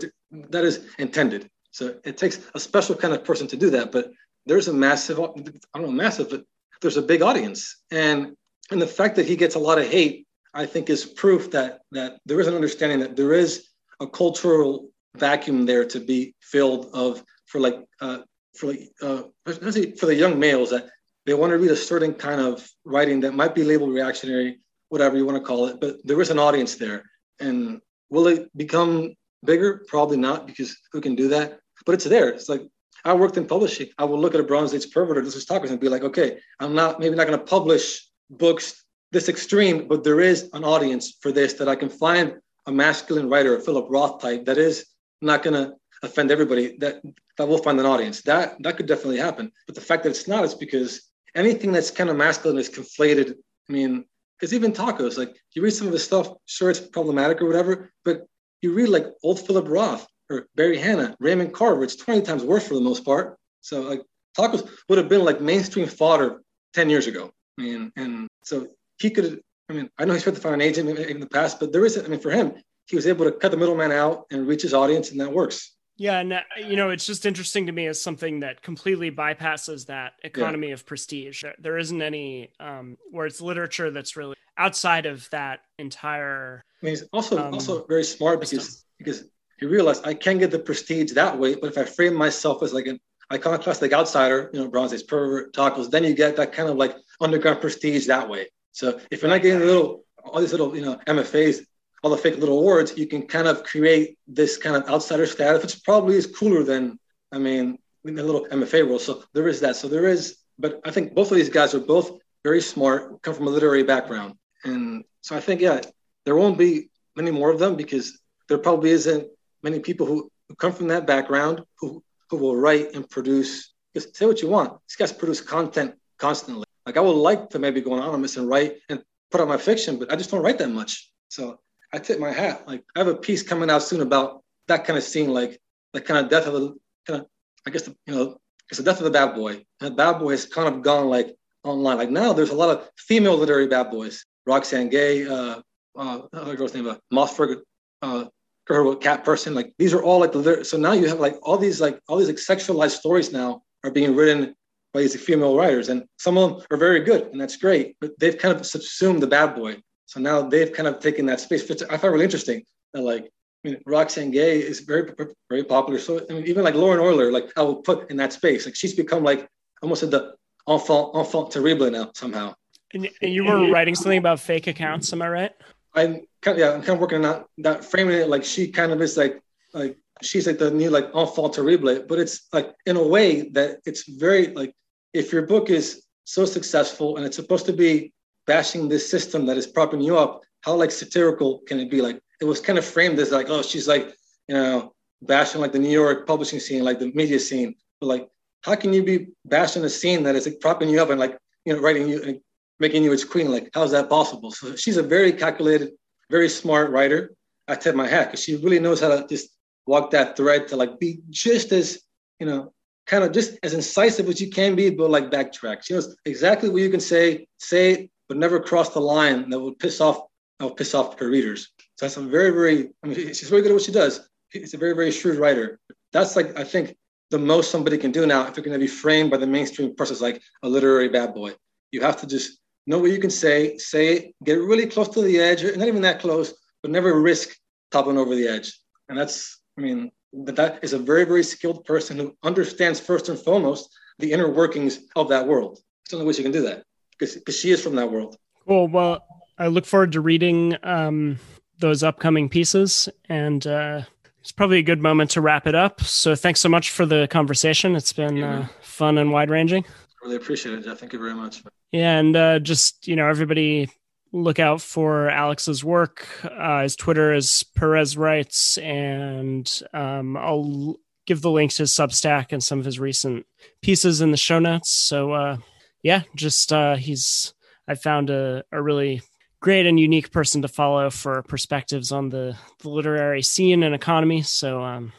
that is intended. So it takes a special kind of person to do that. But there's a massive, I don't know, massive, but there's a big audience, and and the fact that he gets a lot of hate, I think, is proof that that there is an understanding that there is a cultural vacuum there to be filled of for like uh, for like uh, for the young males that they want to read a certain kind of writing that might be labeled reactionary, whatever you want to call it, but there is an audience there. And will it become bigger? Probably not, because who can do that? But it's there. It's like I worked in publishing. I would look at a Bronze Age pervert or this tacos and be like, okay, I'm not maybe not going to publish books this extreme, but there is an audience for this that I can find a masculine writer, a Philip Roth type, that is not going to offend everybody. That that will find an audience. That that could definitely happen. But the fact that it's not is because anything that's kind of masculine is conflated. I mean, because even tacos, like you read some of his stuff, sure it's problematic or whatever, but you read like old Philip Roth or Barry Hannah, Raymond Carver, it's 20 times worse for the most part. So like tacos would have been like mainstream fodder 10 years ago. I mean, and so he could, I mean, I know he's tried to find an agent in the past, but there isn't. I mean, for him, he was able to cut the middleman out and reach his audience, and that works. Yeah, and uh, you know, it's just interesting to me as something that completely bypasses that economy yeah. of prestige. There isn't any um, where it's literature that's really outside of that entire. I mean, he's also um, also very smart because because he realized I can get the prestige that way, but if I frame myself as like an iconoclastic outsider, you know, Bronze Age pervert, tacos, then you get that kind of like underground prestige that way. So if you're not getting a little all these little you know MFAs all the fake little words, you can kind of create this kind of outsider status, which probably is cooler than, I mean, the little MFA role. So there is that. So there is, but I think both of these guys are both very smart, come from a literary background. And so I think, yeah, there won't be many more of them because there probably isn't many people who, who come from that background who, who will write and produce. Just say what you want. These guys produce content constantly. Like I would like to maybe go anonymous and write and put out my fiction, but I just don't write that much. So I tip my hat. Like I have a piece coming out soon about that kind of scene, like the kind of death of the kind of I guess the, you know it's the death of the bad boy. And the bad boy has kind of gone like online. Like now there's a lot of female literary bad boys. Roxane Gay, uh, uh, other girl's name, uh, Mossberg, uh, her cat person. Like these are all like the so now you have like all these like all these like sexualized stories now are being written by these female writers, and some of them are very good, and that's great. But they've kind of subsumed the bad boy. So now they've kind of taken that space. I find really interesting that like I mean, Roxane Gay is very very popular. So I mean, even like Lauren Oyler, like I will put in that space. Like she's become like almost at the enfant enfant terrible now somehow. And, you were writing something about fake accounts, am I right? I'm kind of, yeah, I'm kind of working on that, that framing it like she kind of is like like she's like the new like enfant terrible, but it's like in a way that it's very like if your book is so successful and it's supposed to be bashing this system that is propping you up, how like satirical can it be? Like it was kind of framed as like, oh, she's like, you know, bashing like the New York publishing scene, like the media scene. But like, how can you be bashing a scene that is like propping you up and like, you know, writing you and making you its queen? Like, how is that possible? So she's a very calculated, very smart writer. I tip my hat because she really knows how to just walk that thread to like be just as, you know, kind of just as incisive as you can be, but like backtrack. She knows exactly what you can say, say but never cross the line that would piss off that would piss off her readers. So that's a very, very. I mean, she's very good at what she does. She's a very, very shrewd writer. That's like I think the most somebody can do now if you're going to be framed by the mainstream as like a literary bad boy. You have to just know what you can say, say it, get really close to the edge, not even that close, but never risk toppling over the edge. And that's, I mean, that, is a very, very skilled person who understands first and foremost the inner workings of that world. It's the only way she can do that because she is from that world. Cool. Well, I look forward to reading um, those upcoming pieces, and uh, it's probably a good moment to wrap it up. So, thanks so much for the conversation. It's been yeah. uh, fun and wide ranging. Really appreciate it, Jeff. Thank you very much. Yeah, and uh, just you know, everybody look out for Alex's work. Uh, his Twitter is Perez Writes, and um, I'll give the links to his Substack and some of his recent pieces in the show notes. So, uh, yeah, just uh, he's I found a, a really great and unique person to follow for perspectives on the, the literary scene and economy. So, um,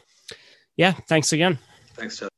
yeah, thanks again. Thanks, Jeff.